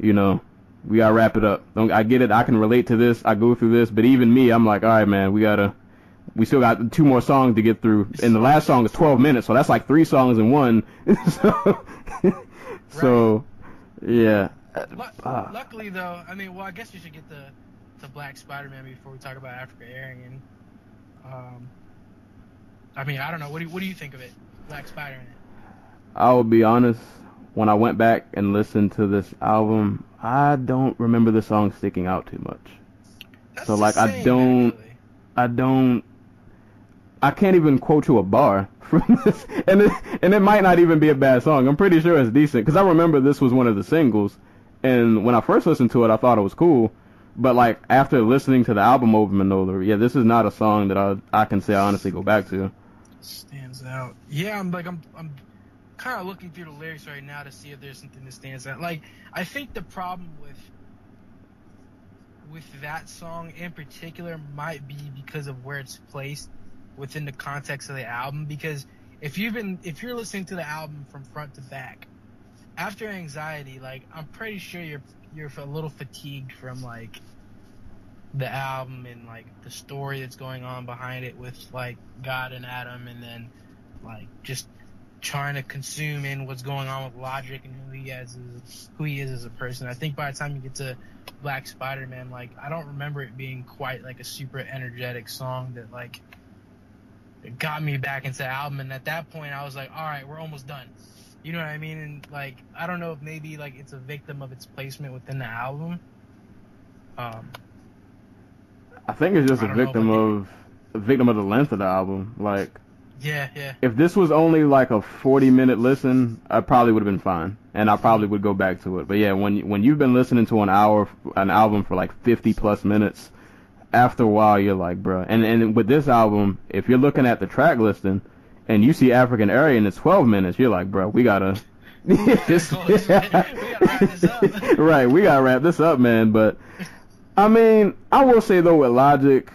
[SPEAKER 6] You know, we gotta wrap it up. Don't, I get it. I can relate to this. I go through this, but even me, I'm like, all right, man, we gotta. We still got two more songs to get through, and the last song is 12 minutes, so that's like three songs in one. so, so, yeah.
[SPEAKER 5] Lu-
[SPEAKER 6] Ah.
[SPEAKER 5] luckily, though, I mean, well, I guess we should get to to Black Spider-Man before we talk about African Aryan. And um, I mean, I don't know. What do you, what do you think of it, Black Spider-Man?
[SPEAKER 6] I will be honest. When I went back and listened to this album, I don't remember the song sticking out too much.
[SPEAKER 5] That's
[SPEAKER 6] So,
[SPEAKER 5] the
[SPEAKER 6] like, I don't-
[SPEAKER 5] actually.
[SPEAKER 6] I don't. I can't even quote you a bar from this, and it, and it might not even be a bad song. I'm pretty sure it's decent because I remember this was one of the singles, and when I first listened to it, I thought it was cool. But like after listening to the album over over, yeah, this is not a song that I I can say I honestly go back to.
[SPEAKER 5] stands out. Yeah, I'm like I'm I'm kind of looking through the lyrics right now to see if there's something that stands out. Like I think the problem with with that song in particular might be because of where it's placed within the context of the album because if you've been if you're listening to the album from front to back after anxiety like i'm pretty sure you're you're a little fatigued from like the album and like the story that's going on behind it with like god and adam and then like just trying to consume in what's going on with Logic and who he is as who he is as a person. I think by the time you get to Black Spider Man, like I don't remember it being quite like a super energetic song that like it got me back into the album. And at that point, I was like, all right, we're almost done. You know what I mean? And like I don't know if maybe like it's a victim of its placement within the album. Um,
[SPEAKER 6] I think it's just a
[SPEAKER 5] don't know,
[SPEAKER 6] victim of a victim of the length of the album. Like
[SPEAKER 5] yeah, yeah.
[SPEAKER 6] if this was only like a 40 minute listen, I probably would have been fine, and I probably would go back to it. But yeah, when when you've been listening to an hour, an album for like 50 plus minutes, after a while you're like, bruh. And and with this album, if you're looking at the track listing, and you see African Aryan and it's 12 minutes, you're like, bruh, we gotta.
[SPEAKER 5] Close. We gotta wrap this up.
[SPEAKER 6] right, we gotta wrap this up, man. But I mean, I will say though, with Logic,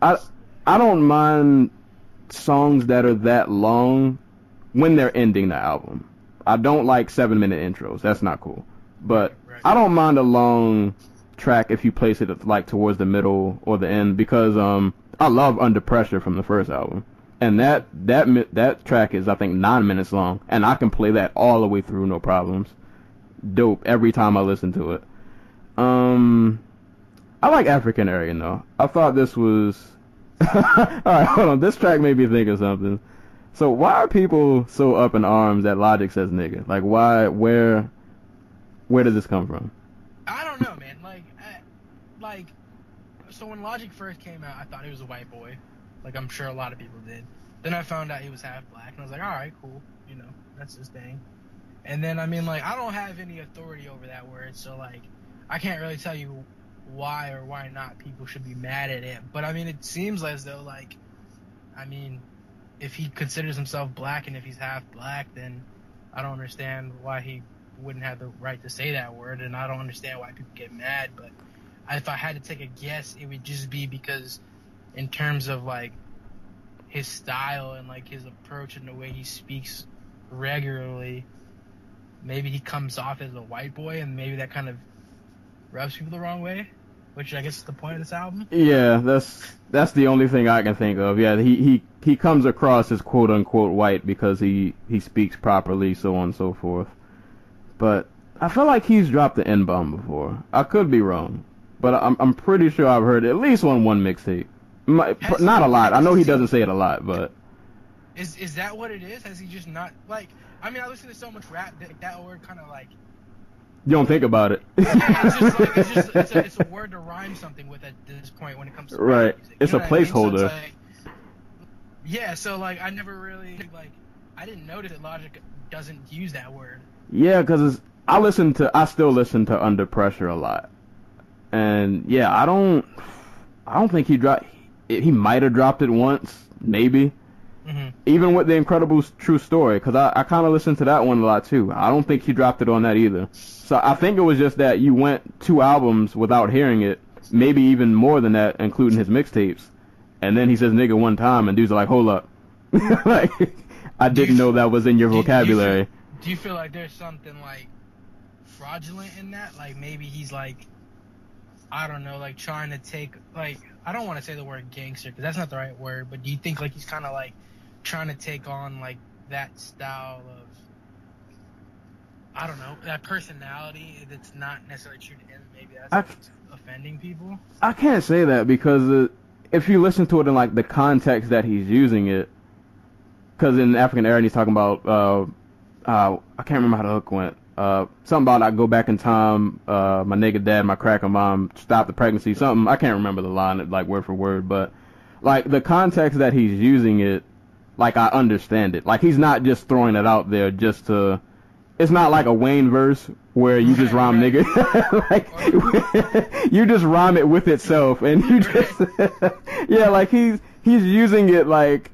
[SPEAKER 6] I I don't mind songs that are that long when they're ending the album. I don't like seven minute intros. That's not cool. But
[SPEAKER 5] right.
[SPEAKER 6] I don't mind a long track if you place it like towards the middle or the end because um I love Under Pressure from the first album. And that that that track is I think nine minutes long, and I can play that all the way through no problems. Dope every time I listen to it. Um, I like African Aryan though. I thought this was. all right, hold on. This track made me think of something. So why are people so up in arms that Logic says nigga? Like why? Where? Where did this come from?
[SPEAKER 5] I don't know, man. So when Logic first came out, I thought he was a white boy. Like, I'm sure a lot of people did. Then I found out he was half black, and I was like, all right, cool. You know, that's his thing. And then, I mean, like, I don't have any authority over that word, so like, I can't really tell you why or why not people should be mad at it. But I mean, it seems as though, like, I mean, if he considers himself black and if he's half black, then I don't understand why he wouldn't have the right to say that word, and I don't understand why people get mad. But if I had to take a guess, it would just be because, in terms of like his style and like his approach and the way he speaks regularly, maybe he comes off as a white boy, and maybe that kind of rubs people the wrong way. Which I guess is the point of this album.
[SPEAKER 6] Yeah, that's that's the only thing I can think of. Yeah, he he he comes across as quote unquote white because he he speaks properly, so on and so forth. But I feel like he's dropped the N bomb before. I could be wrong, but I'm I'm pretty sure I've heard at least on one mixtape. Not a lot. I know he doesn't say it a lot, but
[SPEAKER 5] Is is that what it is? Has he just not like? I mean, I listen to so much rap that that word kind of like
[SPEAKER 6] you don't think about it.
[SPEAKER 5] it's just like it's just it's a, it's a word to rhyme something with at this point when it comes to
[SPEAKER 6] Right. It's a
[SPEAKER 5] what I mean? So
[SPEAKER 6] placeholder.
[SPEAKER 5] it's like- yeah, so like I never really like I didn't notice that Logic doesn't use that word.
[SPEAKER 6] Yeah, because I listen to, I still listen to Under Pressure a lot, and yeah, I don't, I don't think he dropped. He might have dropped it once, maybe.
[SPEAKER 5] hmm
[SPEAKER 6] Even with the Incredible True Story, because I, I kind of listened to that one a lot too. I don't think he dropped it on that either. So I think it was just that you went two albums without hearing it, maybe even more than that, including his mixtapes, and then he says nigga one time, and dudes are like, hold up, like I didn't know that was in your
[SPEAKER 5] Do you- do you feel-
[SPEAKER 6] vocabulary.
[SPEAKER 5] Do you feel like there's something like fraudulent in that? Like maybe he's like I don't know, like trying to take like I don't want to say the word gangster because that's not the right word, but do you think like he's kind of like trying to take on like that style of I don't know that personality that's not necessarily true to him? Maybe that's
[SPEAKER 6] I-
[SPEAKER 5] offending people.
[SPEAKER 6] I can't say that because uh, if you listen to it in like the context that he's using it, because in African Aryan he's talking about uh, uh, I can't remember how the hook went. Uh, something about I go back in time, uh, my nigga dad, my cracker mom, stop the pregnancy, something. I can't remember the line like word for word, but like the context that he's using it, like I understand it. Like he's not just throwing it out there just to. It's not like a Wayne verse where you just rhyme nigga. like you just rhyme it with itself, and you just yeah, like he's he's using it like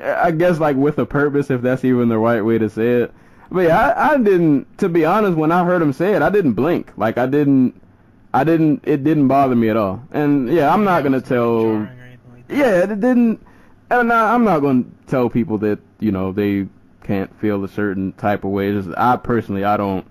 [SPEAKER 6] I guess like with a purpose, if that's even the right way to say it. But yeah, I, I didn't. To be honest, when I heard him say it, I didn't blink. Like I didn't. I didn't. It didn't bother me at all. And yeah, I'm not gonna
[SPEAKER 5] It wasn't, like,
[SPEAKER 6] tell.
[SPEAKER 5] jarring or anything like.
[SPEAKER 6] Yeah, it didn't. And I, I'm not gonna tell people that you know they can't feel a certain type of way. Just, I personally, I don't.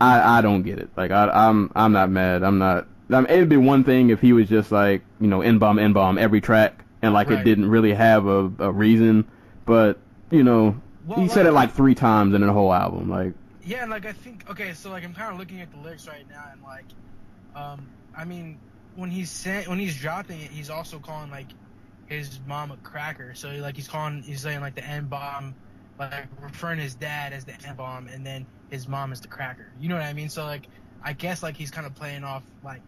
[SPEAKER 6] I I don't get it. Like I I'm I'm not mad. I'm not. I mean, it'd be one thing if he was just like you know n bomb n bomb every track and like it didn't really have a a reason. But you know
[SPEAKER 5] Well,
[SPEAKER 6] he said it like three times in the whole album. Like,
[SPEAKER 5] Yeah, and like I think okay, so like I'm kind of looking at the lyrics right now, and like, um, I mean, when he's saying when he's dropping it, he's also calling like his mom a cracker. So like he's calling, he's saying like the N bomb, like referring to his dad as the N bomb, and then his mom is the cracker. You know what I mean? So like, I guess like he's kind of playing off like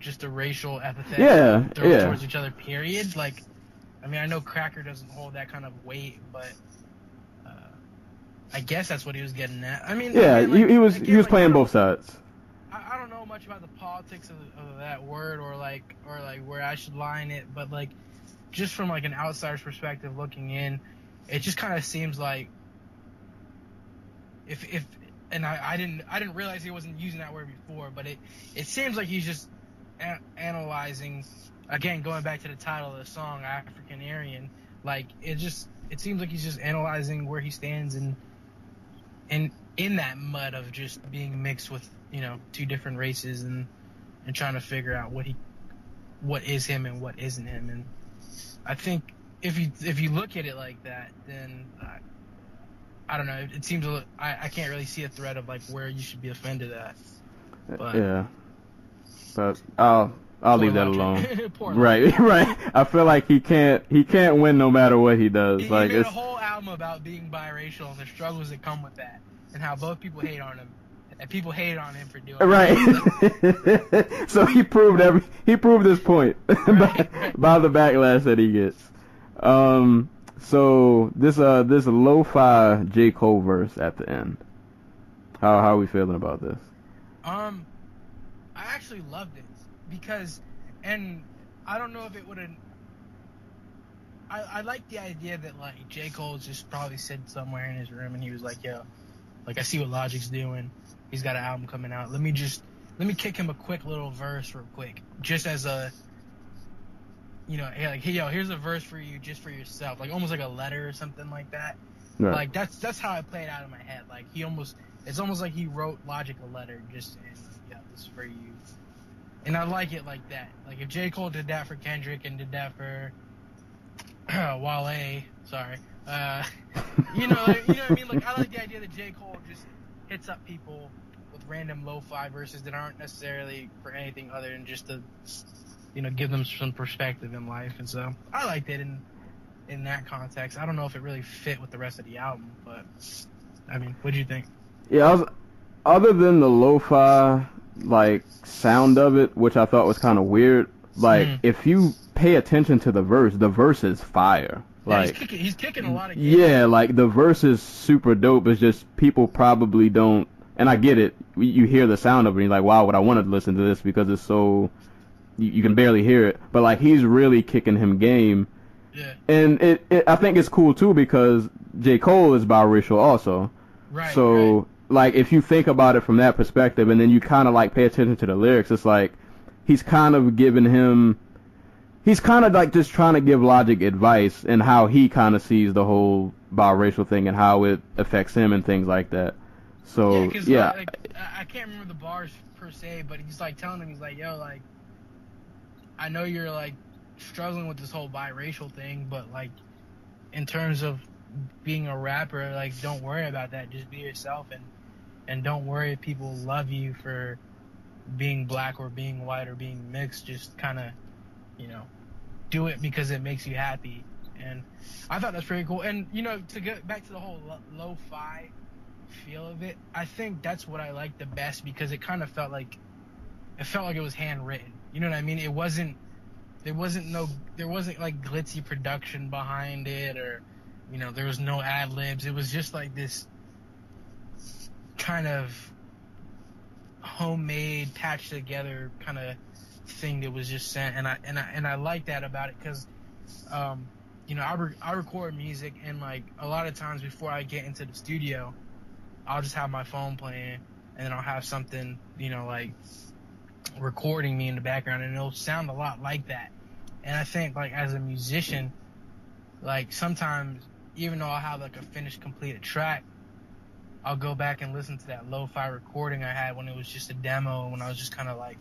[SPEAKER 5] just a racial epithet
[SPEAKER 6] Yeah, yeah.
[SPEAKER 5] towards each other. Period. Like, I mean, I know cracker doesn't hold that kind of weight, but. I guess that's what he was getting at. I mean,
[SPEAKER 6] yeah,
[SPEAKER 5] again, like-
[SPEAKER 6] he, he was
[SPEAKER 5] again,
[SPEAKER 6] he was
[SPEAKER 5] like,
[SPEAKER 6] playing both sides.
[SPEAKER 5] I, I don't know much about the politics of, of that word or like or like where I should line it, but like just from like an outsider's perspective looking in, it just kind of seems like if if and I, I didn't I didn't realize he wasn't using that word before, but it it seems like he's just a- analyzing again going back to the title of the song African Aryan like it just it seems like he's just analyzing where he stands and and in that mud of just being mixed with you know two different races and and trying to figure out what he what is him and what isn't him and I think if you if you look at it like that then I, I don't know it, it seems a li- I, I can't really see a thread of like where you should be offended at But-
[SPEAKER 6] yeah, but I'll I'll leave that alone. Right, right. I feel like he can't he can't win no matter what he does.
[SPEAKER 5] He,
[SPEAKER 6] like it's
[SPEAKER 5] a whole album about being biracial and the struggles that come with that, and how both people hate on him, and people hated on him for doing it.
[SPEAKER 6] right. so he proved every he proved his point by, by the backlash that he gets. Um. So this uh this lo-fi J Cole verse at the end. How how are we feeling about this?
[SPEAKER 5] Um, I actually loved it because, and I don't know if it would have. I, I like the idea that like J Cole just probably said somewhere in his room and he was like, "Yo, like I see what Logic's doing. He's got an album coming out. Let me just let me kick him a quick little verse real quick, just as a." You know, hey, like, hey, yo, here's a verse for you, just for yourself, like almost like a letter or something like that.
[SPEAKER 6] Right.
[SPEAKER 5] Like that's that's how I play it played out in my head. Like he almost, it's almost like he wrote Logic a letter, just saying, yeah, this is for you. And I like it like that. Like if J Cole did that for Kendrick and did that for Wale, sorry, uh, you know, like, you know what I mean. Like I like the idea that J Cole just hits up people with random lo-fi verses that aren't necessarily for anything other than just to, you know, give them some perspective in life. And so I liked it in in that context. I don't know if it really fit with the rest of the album, but I mean, what do you think?
[SPEAKER 6] Yeah, was, other than the lo-fi like sound of it, which I thought was kind of weird. Like
[SPEAKER 5] Mhm.
[SPEAKER 6] if you pay attention to the verse, the verse is fire.
[SPEAKER 5] Yeah,
[SPEAKER 6] Like
[SPEAKER 5] he's kicking, he's kicking a lot of games.
[SPEAKER 6] Yeah, like the verse is super dope. It's just people probably don't, and I get it. You- hear the sound of it, and you're like, "Wow, would I want to listen to this?" Because it's so you, you can barely hear it. But like he's really kicking him game,
[SPEAKER 5] Yeah,
[SPEAKER 6] and it, it I think it's cool too because J Cole is biracial also.
[SPEAKER 5] right.
[SPEAKER 6] so
[SPEAKER 5] right.
[SPEAKER 6] like if you think about it from that perspective, and then you kind of like pay attention to the lyrics, it's like he's kind of giving him. He's kind of like just trying to give Logic advice and how he kind of sees the whole biracial thing and how it affects him and things like that. So
[SPEAKER 5] yeah,
[SPEAKER 6] yeah,
[SPEAKER 5] like, I can't remember the bars per se, but he's like telling him, he's like, "Yo, like, I know you're like struggling with this whole biracial thing, but like, in terms of being a rapper, like, don't worry about that. Just be yourself, and and don't worry if people love you for being black or being white or being mixed. Just kind of, you know, do it because it makes you happy." And I thought that's pretty cool. And you know, to get back to the whole lo- lo-fi feel of it, I think that's what I liked the best because it kind of felt like it felt like it was handwritten. You know what I mean? It wasn't there wasn't no there wasn't like glitzy production behind it or you know, there was no ad libs. It was just like this kind of homemade patched together kind of thing that was just sent and I and I and I like that about it cuz um you know, I, re- I record music and like a lot of times before I get into the studio, I'll just have my phone playing and then I'll have something, you know, like recording me in the background and it'll sound a lot like that. And I think like as a musician, like sometimes even though I'll have like a finished completed track, I'll go back and listen to that lo-fi recording I had when it was just a demo when I was just kind of like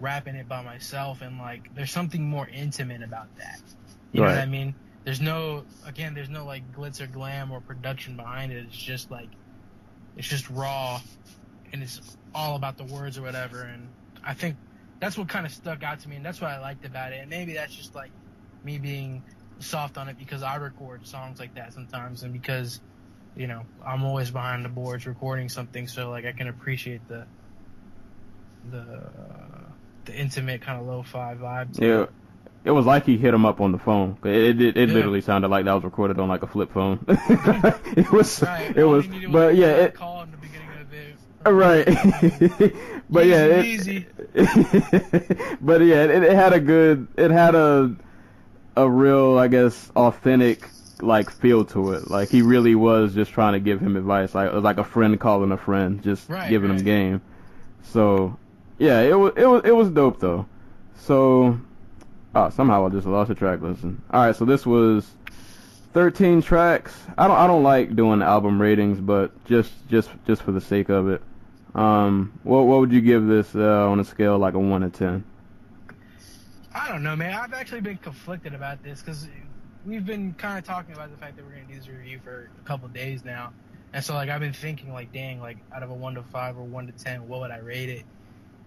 [SPEAKER 5] rapping it by myself and like there's something more intimate about that. You know what I mean? there's no again there's no like glitz or glam or production behind it. It's just like it's just raw and it's all about the words or whatever. And I think that's what kind of stuck out to me, and that's what I liked about it. And maybe that's just like me being soft on it because I record songs like that sometimes, and because you know I'm always behind the boards recording something, so like I can appreciate the the the intimate kind of lo-fi vibe.
[SPEAKER 6] Yeah.
[SPEAKER 5] it.
[SPEAKER 6] It was like he hit him up on the phone. It it, it
[SPEAKER 5] Yeah.
[SPEAKER 6] literally sounded like that was recorded on like a flip phone. it was
[SPEAKER 5] Right.
[SPEAKER 6] it
[SPEAKER 5] all
[SPEAKER 6] was but yeah, it,
[SPEAKER 5] call in the beginning of it.
[SPEAKER 6] right. but yeah, it,
[SPEAKER 5] Easy,
[SPEAKER 6] but yeah, it, it had a good it had a a real I guess authentic like feel to it. Like he really was just trying to give him advice. Like it was like a friend calling a friend, just
[SPEAKER 5] Right,
[SPEAKER 6] giving him game. So yeah, it was it was it was dope though. So oh somehow I just lost the track listen. Alright, so this was thirteen tracks. I don't I don't like doing album ratings, but just just just for the sake of it. Um what what would you give this uh, on a scale like a one to ten?
[SPEAKER 5] I don't know, man. I've actually been conflicted about this because we've been kind of talking about the fact that we're gonna do this review for a couple days now, and so like I've been thinking like, dang, like out of a one to five or one to ten, what would I rate it?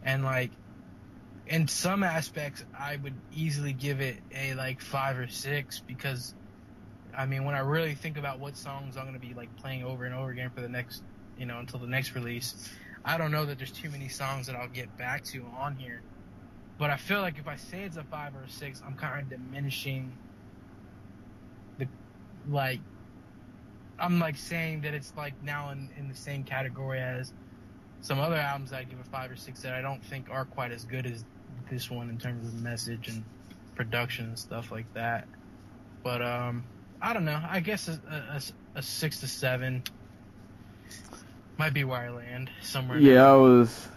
[SPEAKER 5] And like, in some aspects, I would easily give it a like five or six because, I mean, when I really think about what songs I'm gonna be like playing over and over again for the next, you know, until the next release, I don't know that there's too many songs that I'll get back to on here. But I feel like if I say it's a five or a six, I'm kind of diminishing the like. I'm like saying that it's like now in, in the same category as some other albums I give a five or six that I don't think are quite as good as this one in terms of message and production and stuff like that. But um, I don't know. I guess a, a, a six to seven might be where I land somewhere.
[SPEAKER 6] Yeah, I was.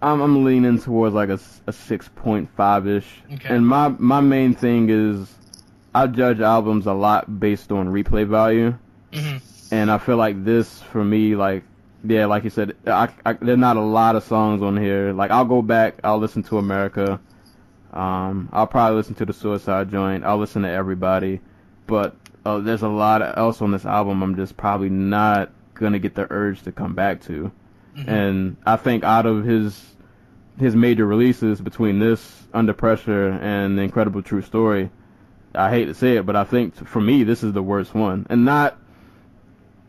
[SPEAKER 6] I'm I'm leaning towards like a six point five ish.
[SPEAKER 5] Okay.
[SPEAKER 6] And my my main thing is, I judge albums a lot based on replay value,
[SPEAKER 5] hmm
[SPEAKER 6] and I feel like this for me, like yeah, like you said, I, I there's not a lot of songs on here. Like I'll go back, I'll listen to America, um, I'll probably listen to the Suicide Joint, I'll listen to Everybody, but uh, there's a lot else on this album I'm just probably not gonna get the urge to come back to.
[SPEAKER 5] Mhm.
[SPEAKER 6] And I think out of his his major releases between this Under Pressure and The Incredible True Story, I hate to say it, but I think for me this is the worst one. And not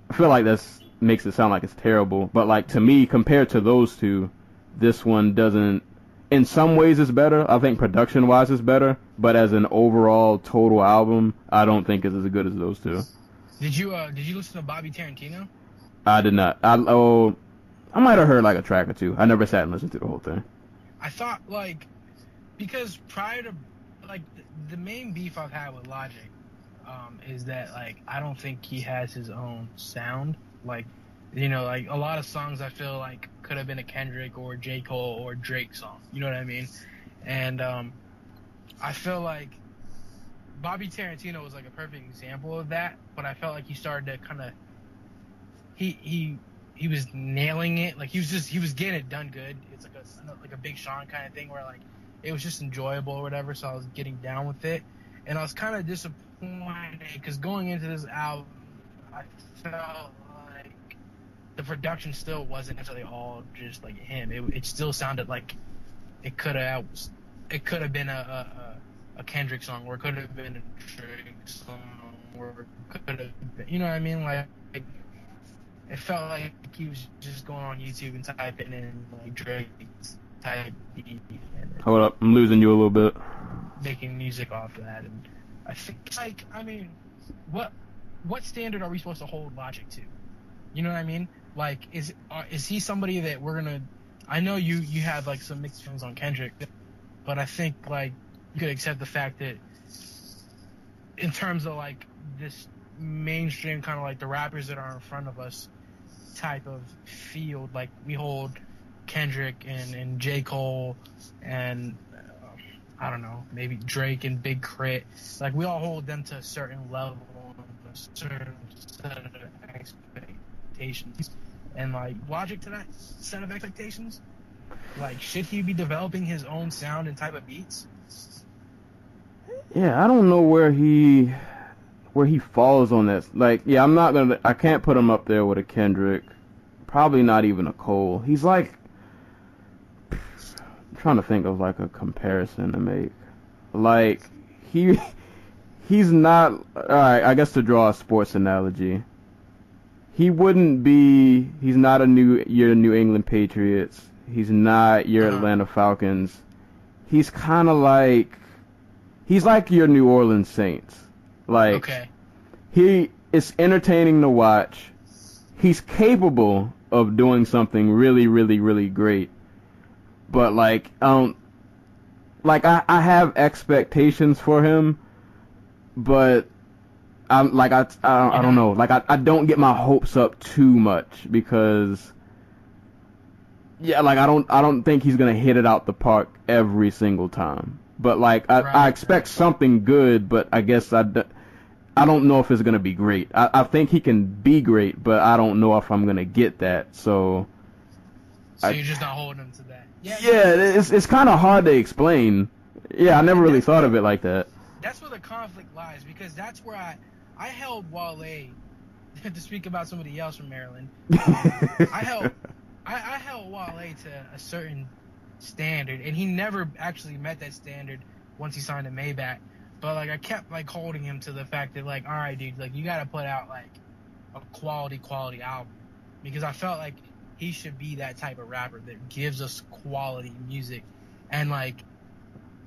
[SPEAKER 6] I feel like that's makes it sound like it's terrible, but like to me compared to those two, this one doesn't in some ways it's better. I think production wise it's better, but as an overall total album, I don't think it's as good as those two.
[SPEAKER 5] Did you uh did you listen to Bobby Tarantino?
[SPEAKER 6] I did not. I oh I might have heard like a track or two. I never sat and listened to the whole thing.
[SPEAKER 5] I thought like because prior to like the, the main beef I've had with Logic um, is that like I don't think he has his own sound. Like you know, like a lot of songs I feel like could have been a Kendrick or J Cole or Drake song. You know what I mean? And um, I feel like Bobby Tarantino was like a perfect example of that. But I felt like he started to kind of he he he was nailing it. Like he was just he was getting it done good. It's like a like a Big Sean kind of thing where like it was just enjoyable or whatever. So I was getting down with it, and I was kind of disappointed because going into this album, I felt the production still wasn't necessarily all just like him. It, it still sounded like it could have it could have been a, a, a, Kendrick song or it could have been a Drake song or it could have been, you know what I mean like it felt like he was just going on YouTube and typing in like Drake type
[SPEAKER 6] Hold up, I'm losing you a little bit.
[SPEAKER 5] making music off of that. And I think like I mean, what what standard are we supposed to hold Logic to? You know what I mean? Like is uh, is he somebody that we're gonna? I know you you have like some mixed feelings on Kendrick, but I think like you could accept the fact that in terms of like this mainstream kind of like the rappers that are in front of us type of field, like we hold Kendrick and, and J. Cole and uh, I don't know, maybe Drake and Big Crit. Like we all hold them to a certain level, a certain set of expectations. And like logic to that set of expectations, like should he be developing his own sound and type of beats?
[SPEAKER 6] Yeah, I don't know where he where he falls on that. Like, yeah, I'm not gonna. I can't put him up there with a Kendrick. Probably not even a Cole. He's like. I'm trying to think of like a comparison to make. Like he, he's not. All right, I guess to draw a sports analogy. He wouldn't be. He's not a new your New England Patriots. He's not your
[SPEAKER 5] Uh-huh.
[SPEAKER 6] Atlanta Falcons. He's kind of like. He's like your New Orleans Saints. Like
[SPEAKER 5] Okay.
[SPEAKER 6] he is entertaining to watch. He's capable of doing something really, really, really great. But like, um, like I, I have expectations for him, but I'm like I, I, I don't know. Like I, I don't get my hopes up too much because, yeah, like I don't, I don't think he's gonna hit it out the park every single time. But like I, I expect something good, but I guess I, I don't know if it's gonna be great. I, I think he can be great, but I don't know if I'm gonna get that. So
[SPEAKER 5] So
[SPEAKER 6] I-
[SPEAKER 5] you're just not holding him to that. Yeah.
[SPEAKER 6] yeah, it's it's kind of hard to explain. Yeah, I never really thought of it like that.
[SPEAKER 5] That's where the conflict lies because that's where I I held Wale to speak about somebody else from Maryland. I held I, I held Wale to a certain standard, and he never actually met that standard once he signed to Maybach. But like I kept like holding him to the fact that like, all right, dude, like you got to put out like a quality, quality album because I felt like he should be that type of rapper that gives us quality music, and like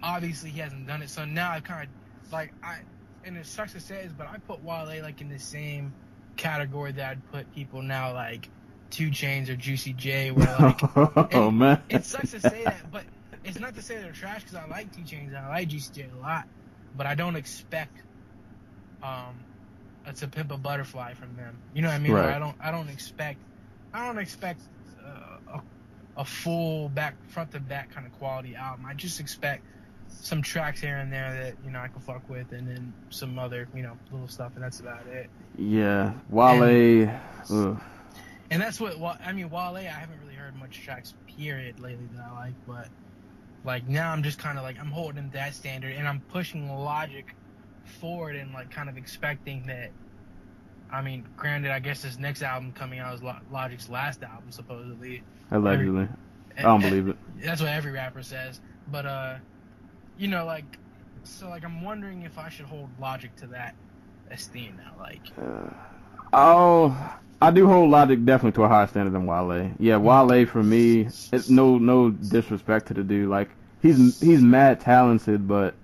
[SPEAKER 5] obviously he hasn't done it. So now I kind of like I, and it sucks to say this, but I put Wale like in the same category that I'd put people now like 2 Chainz or Juicy J, where like
[SPEAKER 6] oh man,
[SPEAKER 5] it sucks to say that, but it's not to say they're trash because I like 2 Chainz and I like Juicy J a lot, but I don't expect um a to pimp a butterfly from them. You know what I mean?
[SPEAKER 6] Right.
[SPEAKER 5] I don't I don't expect I don't expect uh, a, a full back front to back kind of quality album. I just expect some tracks here and there that you know I can fuck with, and then some other you know little stuff, and that's about it.
[SPEAKER 6] yeah, Wale. ugh.
[SPEAKER 5] And that's what I mean. Wale, I haven't really heard much tracks period lately that I like, but like now I'm just kind of like I'm holding him that standard, and I'm pushing Logic forward and like kind of expecting that. I mean, granted, I guess this next album coming out is Logic's last album, supposedly.
[SPEAKER 6] Allegedly, I don't believe it.
[SPEAKER 5] That's what every rapper says, but uh, you know, like, so like I'm wondering if I should hold Logic to that esteem now, like.
[SPEAKER 6] Oh, I do hold Logic definitely to a higher standard than Wale. Yeah, Wale for me, it's no no disrespect to the dude. Like he's he's mad talented, but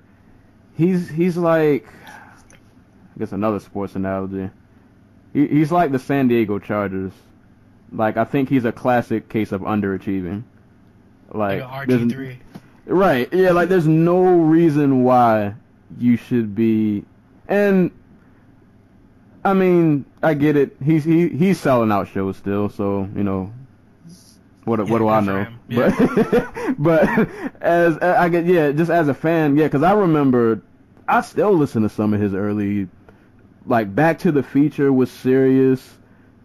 [SPEAKER 6] he's he's like I guess another sports analogy. He, he's like the San Diego Chargers. Like I think he's a classic case of underachieving. Like,
[SPEAKER 5] Like
[SPEAKER 6] there's-
[SPEAKER 5] RG3.
[SPEAKER 6] Right. Yeah, like there's no reason why you should be and I mean, I get it. He's he he's selling out shows still, so, you know, what what do I know?
[SPEAKER 5] Yeah.
[SPEAKER 6] But but as I get yeah, just as a fan, yeah, cuz I remember I still listen to some of his early like Back to the Feature was serious.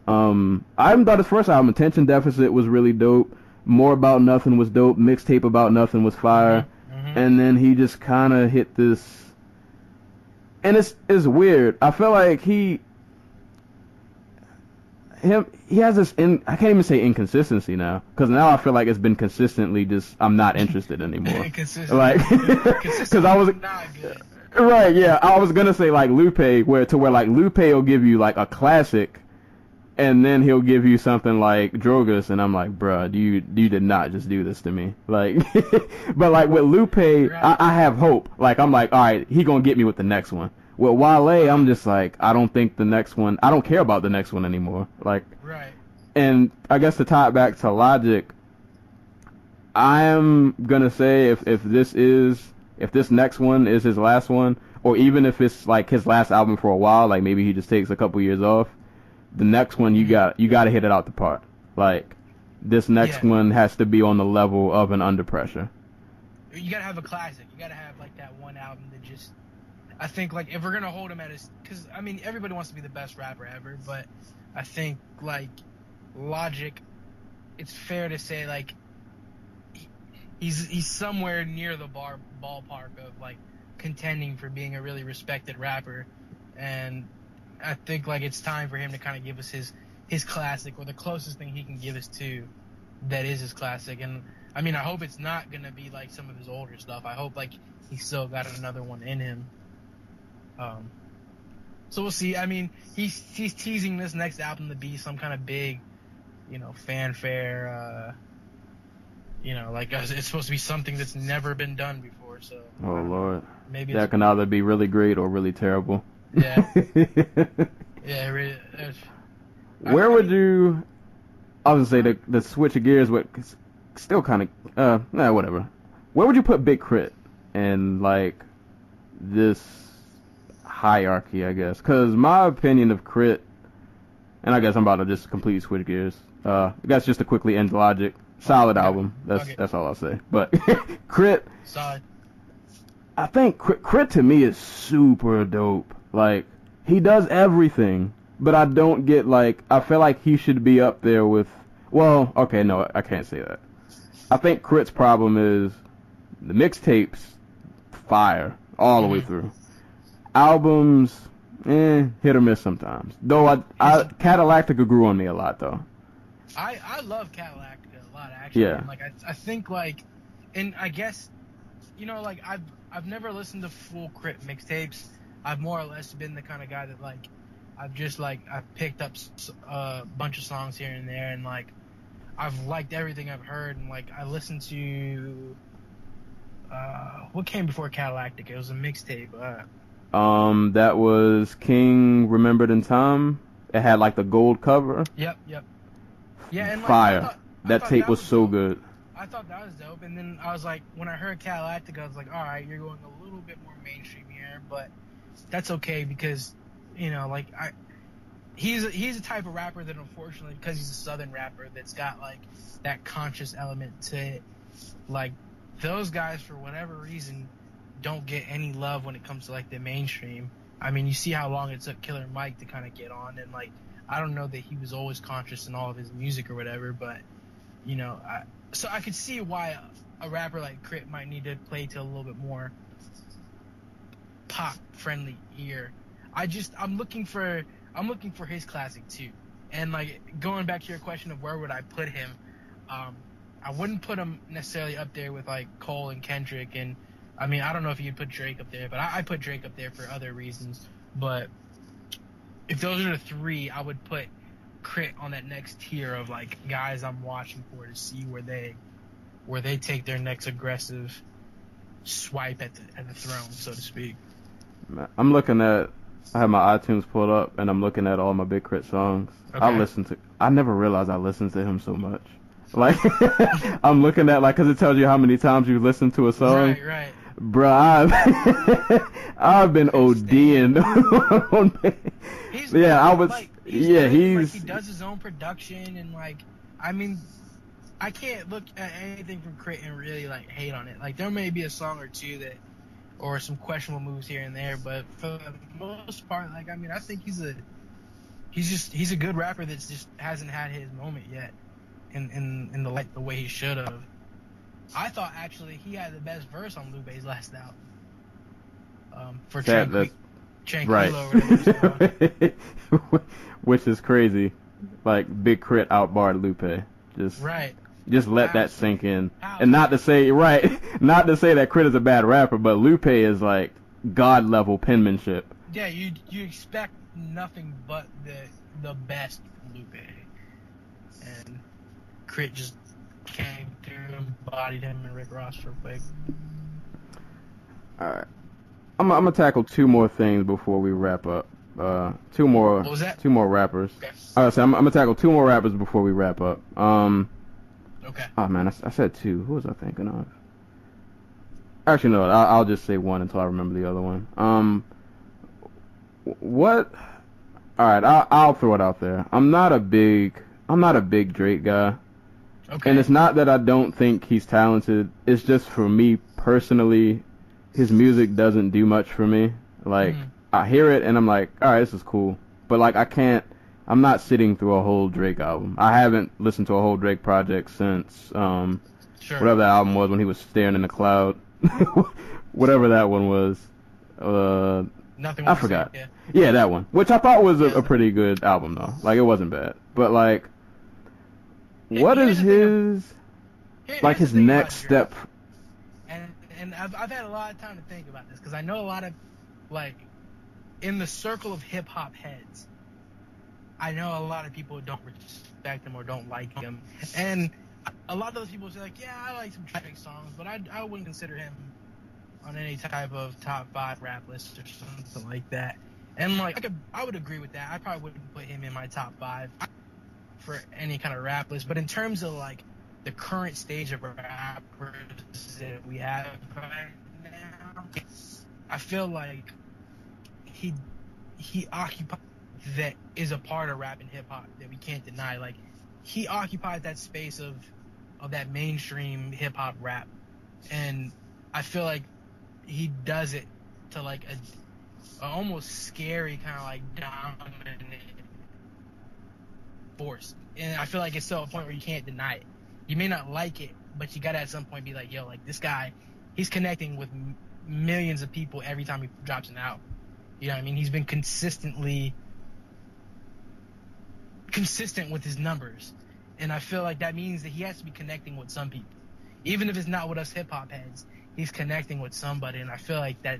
[SPEAKER 6] Um, I even thought his first album, Attention Deficit, was really dope. More About Nothing was dope. Mixtape About Nothing was fire.
[SPEAKER 5] Mhm.
[SPEAKER 6] And then he just kind of hit this. And it's it's weird. I feel like he him he has this in I can't even say inconsistency now because now I feel like it's been consistently just I'm not interested anymore.
[SPEAKER 5] Inconsistent.
[SPEAKER 6] Like, because I was
[SPEAKER 5] not good.
[SPEAKER 6] Right, yeah. I was gonna say like Lupe, where to where like Lupe will give you like a classic, and then he'll give you something like Drogas, and I'm like, bruh, you you did not just do this to me. Like, but like with Lupe, I, I have hope. Like I'm like, all right, he gonna get me with the next one. With Wale, I'm just like, I don't think the next one. I don't care about the next one anymore. Like,
[SPEAKER 5] Right.
[SPEAKER 6] and I guess to tie it back to Logic, I am gonna say if if this is if this next one is his last one, or even if it's like his last album for a while, like maybe he just takes a couple years off, the next one you got you got to hit it out the park. Like this next
[SPEAKER 5] Yeah.
[SPEAKER 6] one has to be on the level of an Under Pressure.
[SPEAKER 5] You gotta have a classic. You gotta have like that one album that just. I think like if we're gonna hold him at his, because I mean everybody wants to be the best rapper ever, but I think like Logic, it's fair to say like he- he's he's somewhere near the bar ballpark of like contending for being a really respected rapper, and I think like it's time for him to kind of give us his his classic or the closest thing he can give us to that is his classic. And I mean, I hope it's not gonna be like some of his older stuff. I hope like he's still got another one in him. Um, so we'll see. I mean, he's he's teasing this next album to be some kind of big, you know, fanfare. Uh, you know, like it's supposed to be something that's never been done before. So
[SPEAKER 6] Oh lord,
[SPEAKER 5] maybe
[SPEAKER 6] that can either be really great or really terrible.
[SPEAKER 5] Yeah, yeah. Really,
[SPEAKER 6] Where would you? I was gonna say the the switch of gears, but still kind of uh, nah, whatever. Where would you put Big K.R.I.T. in like this hierarchy? I guess because my opinion of K.R.I.T., and I guess I'm about to just completely switch gears. Uh, guess just to quickly end Logic, solid
[SPEAKER 5] Okay.
[SPEAKER 6] album. That's
[SPEAKER 5] Okay.
[SPEAKER 6] that's all I'll say. But K.R.I.T.,
[SPEAKER 5] solid.
[SPEAKER 6] I think K.R.I.T., K.R.I.T. to me is super dope. Like he does everything, but I don't get like I feel like he should be up there with. Well, okay, no, I can't say that. I think K.R.I.T.'s problem is the mixtapes, fire all the way
[SPEAKER 5] Mhm.
[SPEAKER 6] through. Albums, eh, hit or miss sometimes. Though I, I Cadillactica grew on me a lot though.
[SPEAKER 5] I I love Cadillac a lot actually.
[SPEAKER 6] Yeah.
[SPEAKER 5] And, like I I think like, and I guess, you know, like I've I've never listened to full K.R.I.T. mixtapes. I've more or less been the kind of guy that like, I've just like I've picked up a bunch of songs here and there, and like, I've liked everything I've heard, and like I listened to. Uh, what came before Cadillactic? It was a mixtape. Uh,
[SPEAKER 6] Um, that was King Remembered in Time. It had like the gold cover.
[SPEAKER 5] yep, yep. Yeah, and like,
[SPEAKER 6] Fire.
[SPEAKER 5] Thought-
[SPEAKER 6] That tape was so
[SPEAKER 5] dope.
[SPEAKER 6] good.
[SPEAKER 5] I thought that was dope, and then I was like, when I heard Cadillactic, I was like, all right, you're going a little bit more mainstream here, but that's okay because, you know, like I, he's a, he's a type of rapper that unfortunately, because he's a southern rapper, that's got like that conscious element to it. Like those guys, for whatever reason, don't get any love when it comes to like the mainstream. I mean, you see how long it took Killer Mike to kind of get on, and like I don't know that he was always conscious in all of his music or whatever, but you know, I, so I could see why a rapper like K.R.I.T. might need to play to a little bit more pop friendly ear. I just I'm looking for I'm looking for his classic too. And like going back to your question of where would I put him, um, I wouldn't put him necessarily up there with like Cole and Kendrick and I mean I don't know if you'd put Drake up there, but I, I put Drake up there for other reasons. But if those are the three, I would put K.R.I.T. on that next tier of like guys I'm watching for to see where they where they take their next aggressive swipe at the at the throne, so to speak.
[SPEAKER 6] I'm looking at. I have my iTunes pulled up, and I'm looking at all my Big K.R.I.T. songs. I listen to. I never realized I listened to him so much. Like, I'm looking at like, cause it tells you how many times you listened to a song.
[SPEAKER 5] Right, right.
[SPEAKER 6] Bruh, I've, I've been ODing on.
[SPEAKER 5] He's
[SPEAKER 6] yeah, I was.
[SPEAKER 5] like, he's
[SPEAKER 6] yeah, he's.
[SPEAKER 5] like, he does his own production and like I mean I can't look at anything from K.R.I.T. and really like hate on it. Like there may be a song or two that or some questionable moves here and there, but for the most part, like I mean I think he's a he's just he's a good rapper that's just hasn't had his moment yet in in, in the like the way he should have. I thought actually he had the best verse on Lupe's last album. Um, for
[SPEAKER 6] That-
[SPEAKER 5] Tranquillo
[SPEAKER 6] Right.
[SPEAKER 5] or whatever it's called.
[SPEAKER 6] Which is crazy. Like Big K.R.I.T. outbarred Lupe. Just
[SPEAKER 5] Right.
[SPEAKER 6] Just let that sink in. And not to say right, not to say that K.R.I.T. is a bad rapper, but Lupe is like god level penmanship.
[SPEAKER 5] Yeah, you you expect nothing but the the best Lupe, and K.R.I.T. just came through and bodied him and Rick Ross real quick.
[SPEAKER 6] All right. I'm I'm gonna tackle two more things before we wrap up. Uh, two more.
[SPEAKER 5] What was that?
[SPEAKER 6] Two more rappers.
[SPEAKER 5] Okay.
[SPEAKER 6] All right, so I'm, I'm gonna tackle two more rappers before we wrap up. Um,
[SPEAKER 5] Okay.
[SPEAKER 6] oh man, I said two. Who was I thinking of? Actually, no. I'll, I'll just say one until I remember the other one. Um, what? All right, I'll, I'll throw it out there. I'm not a big, I'm not a big Drake guy.
[SPEAKER 5] Okay.
[SPEAKER 6] And it's not that I don't think he's talented. It's just for me personally, his music doesn't do much for me. Like
[SPEAKER 5] Mhm.
[SPEAKER 6] I hear it and I'm like, all right, this is cool. But like I can't. I'm not sitting through a whole Drake album. I haven't listened to a whole Drake project since um
[SPEAKER 5] sure.
[SPEAKER 6] whatever that album was when he was staring in the cloud. whatever that one was. Uh,
[SPEAKER 5] Nothing.
[SPEAKER 6] I forgot.
[SPEAKER 5] Yeah.
[SPEAKER 6] Yeah, that one, which I thought was a, a pretty good album though. Like it wasn't bad, but like, what is his
[SPEAKER 5] Here-
[SPEAKER 6] like his
[SPEAKER 5] the thing about
[SPEAKER 6] next step?
[SPEAKER 5] and and I've I've had a lot of time to think about this because I know a lot of like in the circle of hip hop heads, I know a lot of people don't respect him or don't like him, and a lot of those people say like, yeah, I like some Drake songs, but I I wouldn't consider him on any type of top five rap list or something like that. And like I could I would agree with that. I probably wouldn't put him in my top five for any kind of rap list, but in terms of like the current stage of rappers that we have right now, I feel like he he occupies that is a part of rap and hip hop that we can't deny. Like he occupied that space of of that mainstream hip hop rap, and I feel like he does it to like a, a almost scary kind of like dominant force. And I feel like it's to a point where you can't deny it. You may not like it, but you gotta at some point be like, yo, like this guy, he's connecting with m- millions of people every time he drops an album. You know what I mean? He's been consistently consistent with his numbers. And I feel like that means that he has to be connecting with some people. Even if it's not with us hip hop heads, he's connecting with somebody and I feel like that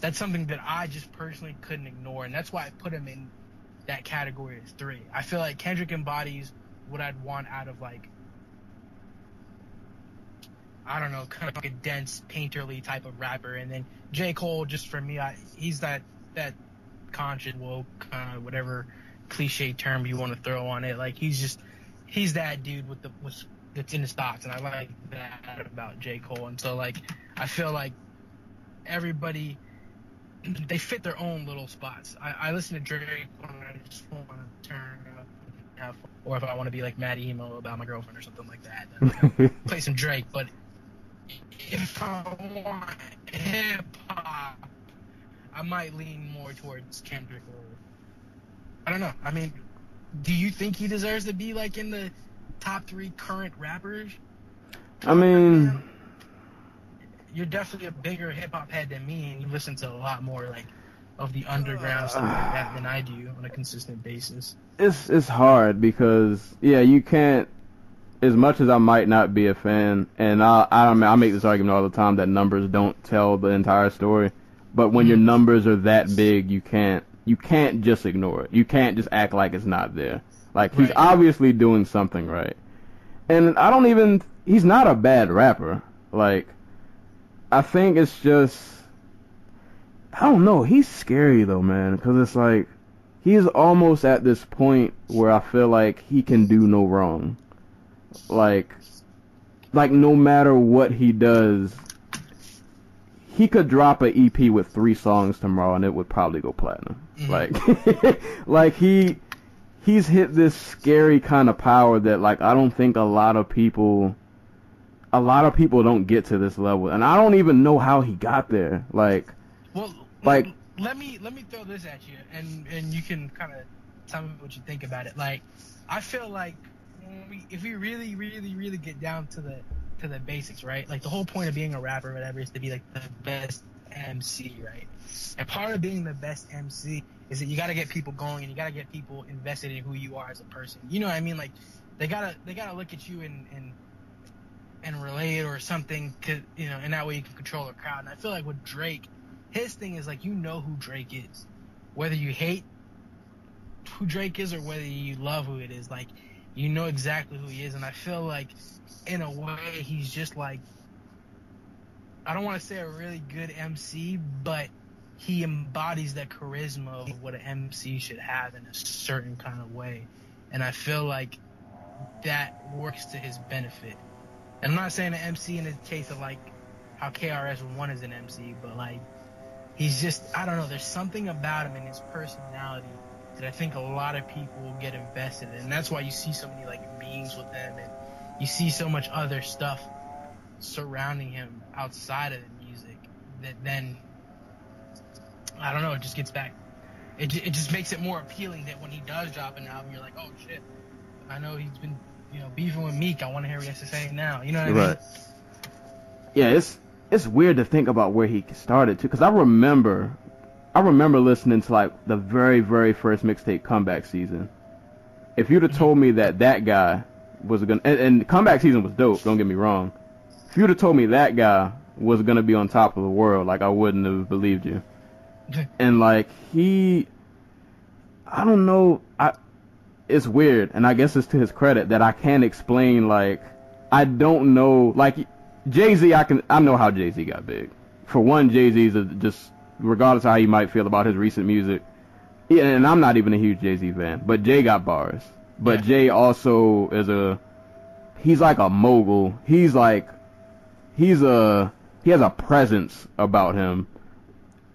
[SPEAKER 5] that's something that I just personally couldn't ignore and that's why I put him in that category as three. I feel like Kendrick embodies what I'd want out of like I don't know, kind of like a dense, painterly type of rapper, and then J. Cole, just for me, I, he's that that conscious, woke, kind of whatever cliche term you want to throw on it. Like he's just he's that dude with the with that's in the stocks, and I like that about J. Cole. And so like I feel like everybody they fit their own little spots. I, I listen to Drake when I just want to turn up and have fun. or if I want to be like mad emo about my girlfriend or something like that. then play some Drake, but if I want hip hop, I might lean more towards Kendrick or I don't know. I mean, do you think he deserves to be like in the top three current rappers?
[SPEAKER 6] I mean,
[SPEAKER 5] You're definitely a bigger hip hop head than me, and you listen to a lot more like of the underground stuff like that than I do on a consistent basis.
[SPEAKER 6] it's it's hard because yeah, you can't. As much as I might not be a fan, and I I, don't- I make this argument all the time that numbers don't tell the entire story, but when your mm-hmm. numbers are that big, you can't you can't just ignore it. You can't just act like it's not there. Like he's
[SPEAKER 5] Right.
[SPEAKER 6] obviously doing something right, and I don't even. He's not a bad rapper. Like, I think it's just. I don't know. He's scary though, man, because it's like he's almost at this point where I feel like he can do no wrong. Like, like no matter what he does, he could drop an EP with three songs tomorrow and it would probably go platinum. Mm-hmm. Like, like he, he's hit this scary kind of power that like I don't think a lot of people, a lot of people don't get to this level, and I don't even know how he got there. Like,
[SPEAKER 5] Well,
[SPEAKER 6] Like-
[SPEAKER 5] let me let me throw this at you, and and you can kind of tell me what you think about it. Like, I feel like we, if we really, really, really get down to the to the basics, right? Like the whole point of being a rapper, or whatever, is to be like the best MC, right? And part of being the best MC is that you got to get people going, and you got to get people invested in who you are as a person. You know what I mean? Like they gotta they gotta look at you and and and relate or something, to, you know, and that way you can control the crowd. And I feel like with Drake his thing is like you know who Drake is, whether you hate who Drake is or whether you love who it is. Like you know exactly who he is, and I feel like in a way he's just like I don't want to say a really good MC, but he embodies that charisma of what an MC should have in a certain kind of way, and I feel like that works to his benefit. And I'm not saying an MC in the case of like how KRS One is an MC, but like he's just I don't know. There's something about him and his personality that I think a lot of people get invested in, and that's why you see so many like memes with him, and you see so much other stuff surrounding him outside of the music that then I don't know. It just gets back. It it just makes it more appealing that when he does drop an album, you're like, oh shit, I know he's been you know beefing with Meek. I want to hear what he has to say now. You know what I mean?
[SPEAKER 6] Right. yeah, it's it's weird to think about where he started to, because I remember I remember listening to like the very very first mixtape comeback season. If you'd have told me mm-hmm. that that guy was gonna and, and comeback season was dope, don't get me wrong. If you'd have told me that guy was gonna be on top of the world, like I wouldn't have believed you. and like he, I don't know, I it's weird, and I guess it's to his credit that I can't explain. Like I don't know, like Jay Z, I can I know how Jay Z got big. For one, Jay Z Z's just regardless of how you might feel about his recent music. Yeah, and I'm not even a huge Jay Z fan, but Jay got bars. But
[SPEAKER 5] Yeah.
[SPEAKER 6] Jay also is a he's like a mogul. He's like he's a he has a presence about him.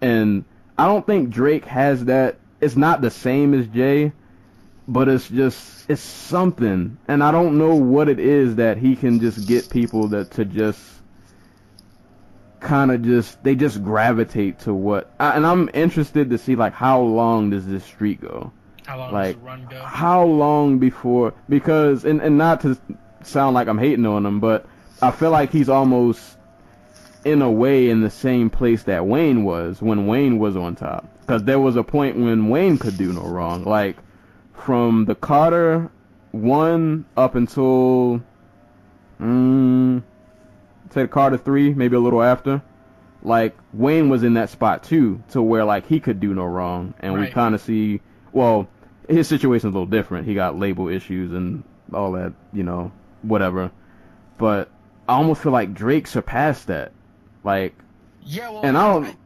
[SPEAKER 6] And I don't think Drake has that. It's not the same as Jay, but it's just it's something. And I don't know what it is that he can just get people that to just kind of just they just gravitate to what I, and I'm interested to see like how long does this streak go?
[SPEAKER 5] How long
[SPEAKER 6] Like
[SPEAKER 5] does the run go?
[SPEAKER 6] how long before because and, and not to sound like I'm hating on him, but I feel like he's almost in a way in the same place that Wayne was when Wayne was on top. Because there was a point when Wayne could do no wrong. Like from the Carter one up until mm, say the Carter three, maybe a little after. Like Wayne was in that spot too, to where like he could do no wrong, and we kind of see. Well, his situation's a little different. He got label issues and all that, you know, whatever. But I almost feel like Drake surpassed that. Like,
[SPEAKER 5] Yeah, well,
[SPEAKER 6] and I don't.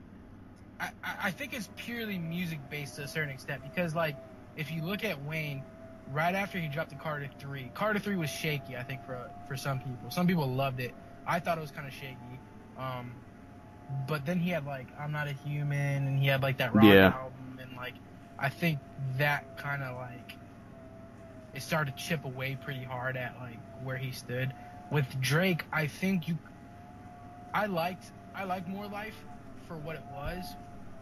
[SPEAKER 5] I, I, I think it's purely music based to a certain extent because, like, if you look at Wayne, right after he dropped the Carter Three, Carter Three was shaky. I think for for some people, some people loved it. I thought it was kind of shaky. Um, but then he had like I'm Not a Human, and he had like that rock
[SPEAKER 6] Yeah.
[SPEAKER 5] album, and like I think that kind of like it started to chip away pretty hard at like where he stood. With Drake, I think you I liked I like More Life for what it was,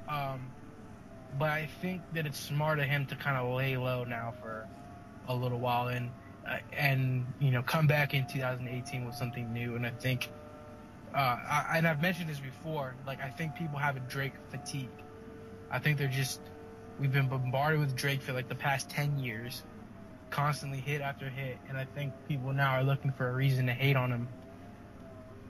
[SPEAKER 5] um, but I think that it's smart of him to kind of lay low now for a little while and uh, and you know come back in 2018 with something new. And I think, uh, I, and I've mentioned this before, like I think people have a Drake fatigue. I think they're just we've been bombarded with Drake for like the past 10 years, constantly hit after hit, and I think people now are looking for a reason to hate on him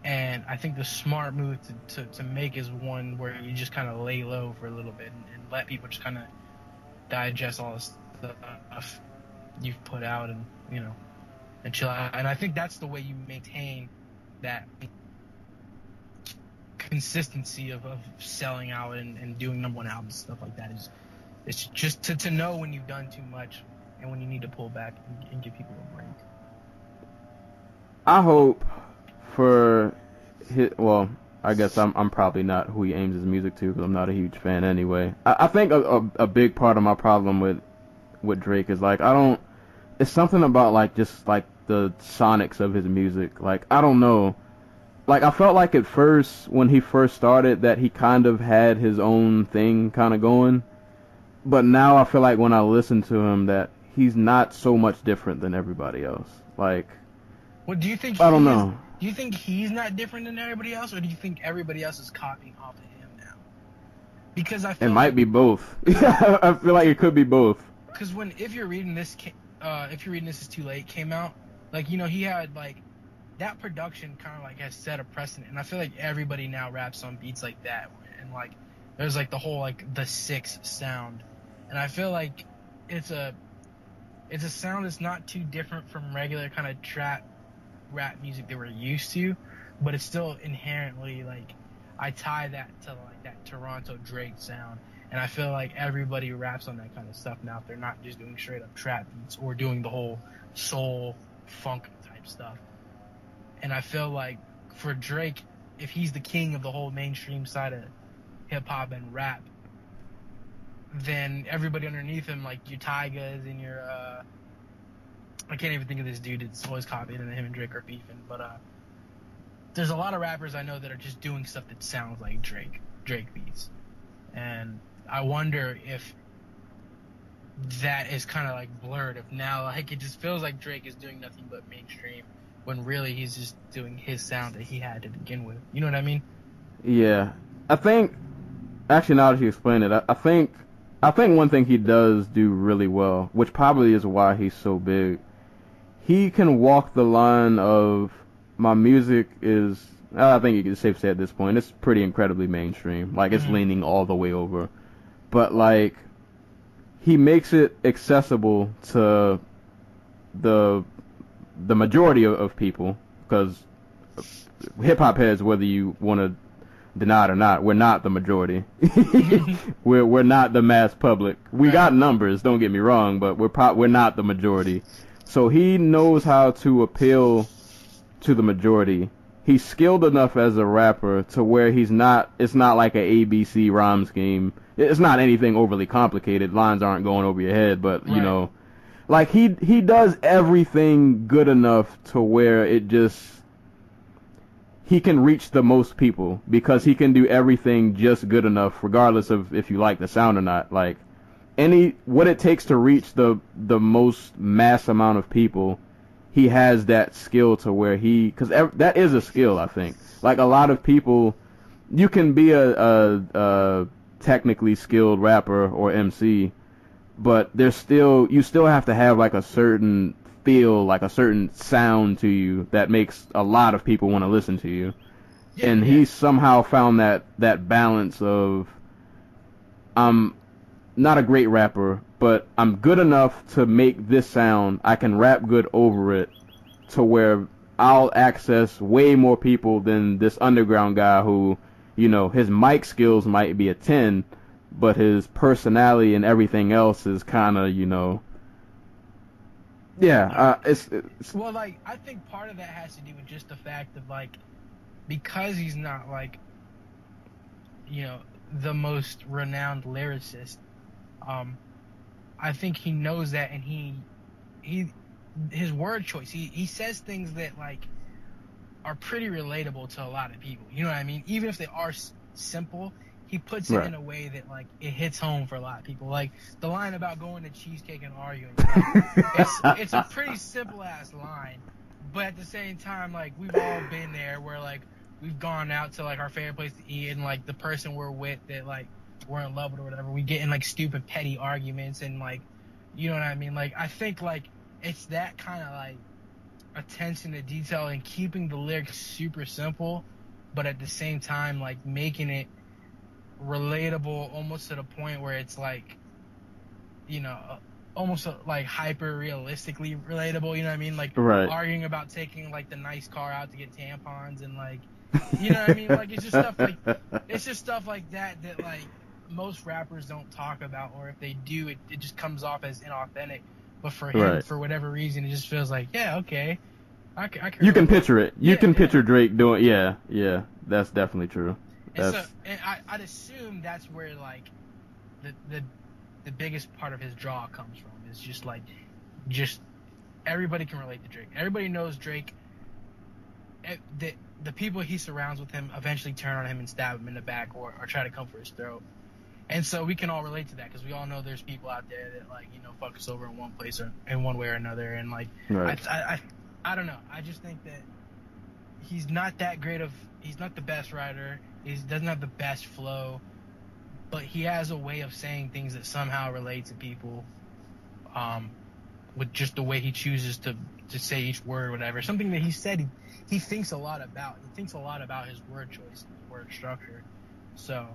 [SPEAKER 5] and I think the smart move to, to, to make is one where you just kind of lay low for a little bit and, and let people just kind of digest all this stuff you've put out and, you know, and chill out. And I think that's the way you maintain that consistency of, of selling out and, and doing number one albums stuff like that is it's just to, to know when you've done too much and when you need to pull back and, and give people a break.
[SPEAKER 6] I hope for his, well, I guess I'm I'm probably not who he aims his music to because I'm not a huge fan anyway. I, I think a, a a big part of my problem with with Drake is like I don't. It's something about like just like the sonics of his music. Like I don't know. Like I felt like at first when he first started that he kind of had his own thing kind of going, but now I feel like when I listen to him that he's not so much different than everybody else. Like
[SPEAKER 5] What do you think?
[SPEAKER 6] I don't
[SPEAKER 5] is-
[SPEAKER 6] know.
[SPEAKER 5] Do you think he's not different than everybody else, or do you think everybody else is copying off of him now? Because I
[SPEAKER 6] It
[SPEAKER 5] feel
[SPEAKER 6] might be both. I feel like it could be both.
[SPEAKER 5] because when if you're reading this, uh, if you're reading this is too late came out, like you know he had like that production kind of like has set a precedent, and I feel like everybody now raps on beats like that, and like there's like the whole like the six sound, and I feel like it's a it's a sound that's not too different from regular kind of trap rap music that we're used to, but it's still inherently like I tie that to like that Toronto Drake sound, and I feel like everybody raps on that kind of stuff now. If They're not just doing straight up trap beats or doing the whole soul funk type stuff. And I feel like for Drake, if he's the king of the whole mainstream side of hip hop and rap, then everybody underneath him, like your Tygas and your uh I can't even think of this dude It's always copying and him and Drake are beefing, but uh there's a lot of rappers I know that are just doing stuff that sounds like Drake, Drake beats. And I wonder if that is kind of like blurred. If now, like, it just feels like Drake is doing nothing but mainstream, when really he's just doing his sound that he had to begin with. You know what I mean?
[SPEAKER 6] Yeah, I think actually, now that you explain it, I, I think I think one thing he does do really well, which probably is why he's so big, he can walk the line of my music is. I think it's safe to say at this point it's pretty incredibly mainstream. Like it's
[SPEAKER 5] Mhm.
[SPEAKER 6] leaning all the way over, but like he makes it accessible to the the majority of, of people because hip hop heads, whether you want to deny it or not, we're not the majority. we're we're not the mass public. We got numbers, don't get me wrong, but we're pro- we're not the majority. So he knows how to appeal to the majority. He's skilled enough as a rapper to where he's not. It's not like a ABC rhyme scheme. It's not anything overly complicated. Lines aren't going over your head, but you
[SPEAKER 5] Right.
[SPEAKER 6] know, like he he does everything good enough to where it just he can reach the most people because he can do everything just good enough regardless of if you like the sound or not like any what it takes to reach the the most mass amount of people he has that skill to where he cuz that is a skill I think like a lot of people you can be a, a, a technically skilled rapper or MC but there's still you still have to have like a certain feel like a certain sound to you that makes a lot of people want to listen to you
[SPEAKER 5] Yeah,
[SPEAKER 6] and
[SPEAKER 5] yeah.
[SPEAKER 6] he somehow found that that balance of I'm not a great rapper but I'm good enough to make this sound I can rap good over it to where I'll access way more people than this underground guy who you know his mic skills might be a 10 but his personality and everything else is kind of you know yeah uh, it's, it's
[SPEAKER 5] Well, like I think part of that has to do with just the fact of like because he's not like you know the most renowned lyricist. Um, I think he knows that, and he he his word choice. He he says things that like are pretty relatable to a lot of people. You know what I mean? Even if they are s- simple, he puts it
[SPEAKER 6] Right.
[SPEAKER 5] in a way that like it hits home for a lot of people. Like the line about going to cheesecake and arguing. it's it's a pretty simple ass line, but at the same time, like we've all been there where like we've gone out to like our favorite place to eat, and like the person we're with that like we're in love with or whatever, we get in like stupid petty arguments and like you know what I mean. Like I think like it's that kind of like attention to detail and keeping the lyrics super simple, but at the same time like making it relatable almost to the point where it's like you know uh, almost uh, like hyper realistically relatable you know what i mean like
[SPEAKER 6] Right.
[SPEAKER 5] arguing about taking like the nice car out to get tampons and like you know what i mean like it's just stuff like it's just stuff like that that like most rappers don't talk about or if they do it, it just comes off as inauthentic but for him
[SPEAKER 6] Right.
[SPEAKER 5] for whatever reason it just feels like yeah okay I, c- I
[SPEAKER 6] you can picture it you
[SPEAKER 5] Yeah,
[SPEAKER 6] can
[SPEAKER 5] yeah.
[SPEAKER 6] picture Drake doing yeah yeah that's definitely true
[SPEAKER 5] And so,
[SPEAKER 6] That's-
[SPEAKER 5] and I, I'd assume that's where like the the the biggest part of his draw comes from is just like just everybody can relate to Drake. Everybody knows Drake. eh, The the people he surrounds with him eventually turn on him and stab him in the back or, or try to come for his throat. And so we can all relate to that because we all know there's people out there that like you know fuck us over in one place or in one way or another. And like
[SPEAKER 6] right
[SPEAKER 5] I, I, I, don't know. I just think that he's not that great of. He's not the best writer. He doesn't have the best flow, but he has a way of saying things that somehow relate to people. Um, with just the way he chooses to to say each word, or whatever. Something that he said he, he thinks a lot about. He thinks a lot about his word choice, his word structure. So.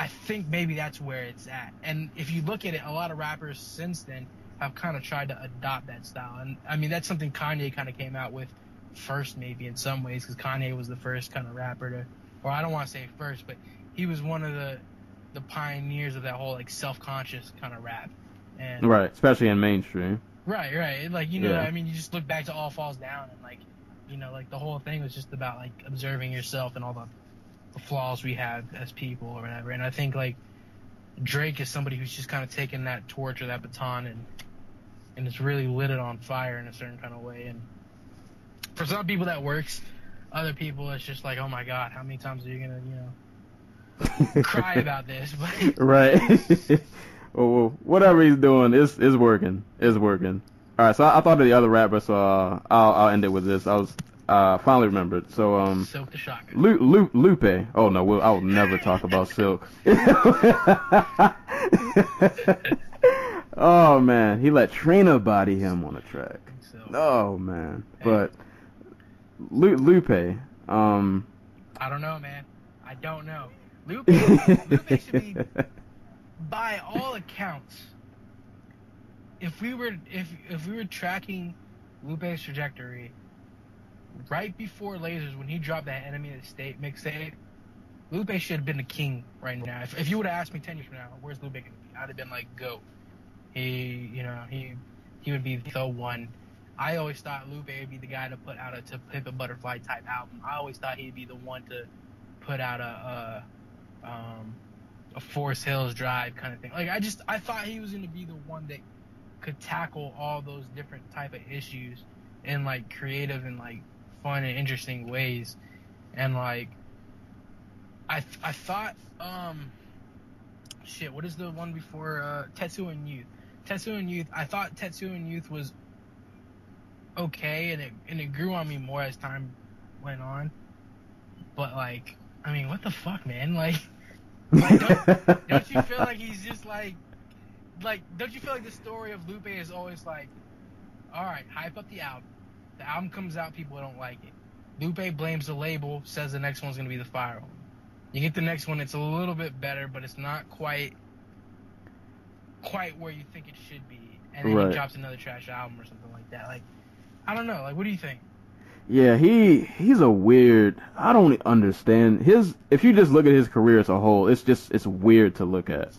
[SPEAKER 5] I think maybe that's where it's at. And if you look at it, a lot of rappers since then have kind of tried to adopt that style. And I mean, that's something Kanye kind of came out with first, maybe in some ways, because Kanye was the first kind of rapper to, or I don't want to say first, but he was one of the the pioneers of that whole like self-conscious kind of rap. And
[SPEAKER 6] right especially in mainstream
[SPEAKER 5] right, right, like you know,
[SPEAKER 6] Yeah.
[SPEAKER 5] I mean, you just look back to All Falls Down, and like, you know, like the whole thing was just about like observing yourself and all the, the flaws we have as people or whatever. And I think like Drake is somebody who's just kind of taken that torch or that baton and and it's really lit it on fire in a certain kind of way. And for some people that works. Other people, it's just like, oh my god, how many times are you gonna, you know, cry about this? But
[SPEAKER 6] right. well, whatever he's doing is is working. Is working. All right. So I, I thought of the other rapper, so uh, I'll I'll end it with this. I was uh, finally remembered. So um,
[SPEAKER 5] Silk the Shocker.
[SPEAKER 6] Lu- Lu- Lupe. Oh no, we'll, I will never talk about Silk. oh man, he let Trina body him on a track. Oh man, but Lu- Lupe. Um,
[SPEAKER 5] I don't know, man. I don't know. Lupe, Lupe should be, by all accounts, if we were if if we were tracking Lupe's trajectory right before Lasers when he dropped that Enemy of the State mixtape, Lupe should have been the king right now. If, if you would have asked me ten years from now, where's Lupe gonna be? I'd have been like, go. He, you know, he he would be the one. I always thought Lupe would be the guy to put out a to Pimp a Butterfly type album. I always thought he'd be the one to put out a, a um a Forest Hills Drive kind of thing. Like I just I thought he was gonna be the one that could tackle all those different type of issues and like creative and like fun and interesting ways. And like I I thought um shit, what is the one before uh Tetsuo and Youth? Tetsuo and Youth, I thought Tetsuo and Youth was okay and it and it grew on me more as time went on. But like I mean, what the fuck, man? Like like, don't, don't you feel like he's just like, like, don't you feel like the story of Lupe is always like, all right, hype up the album. The album comes out, people don't like it. Lupe blames the label, says the next one's gonna be the fire. You get the next one, it's a little bit better, but it's not quite, quite where you think it should be. And then
[SPEAKER 6] Right.
[SPEAKER 5] he drops another trash album or something like that. Like, I don't know. Like, what do you think?
[SPEAKER 6] Yeah, he he's a weird. I don't understand his. If you just look at his career as a whole, it's just it's weird to look at.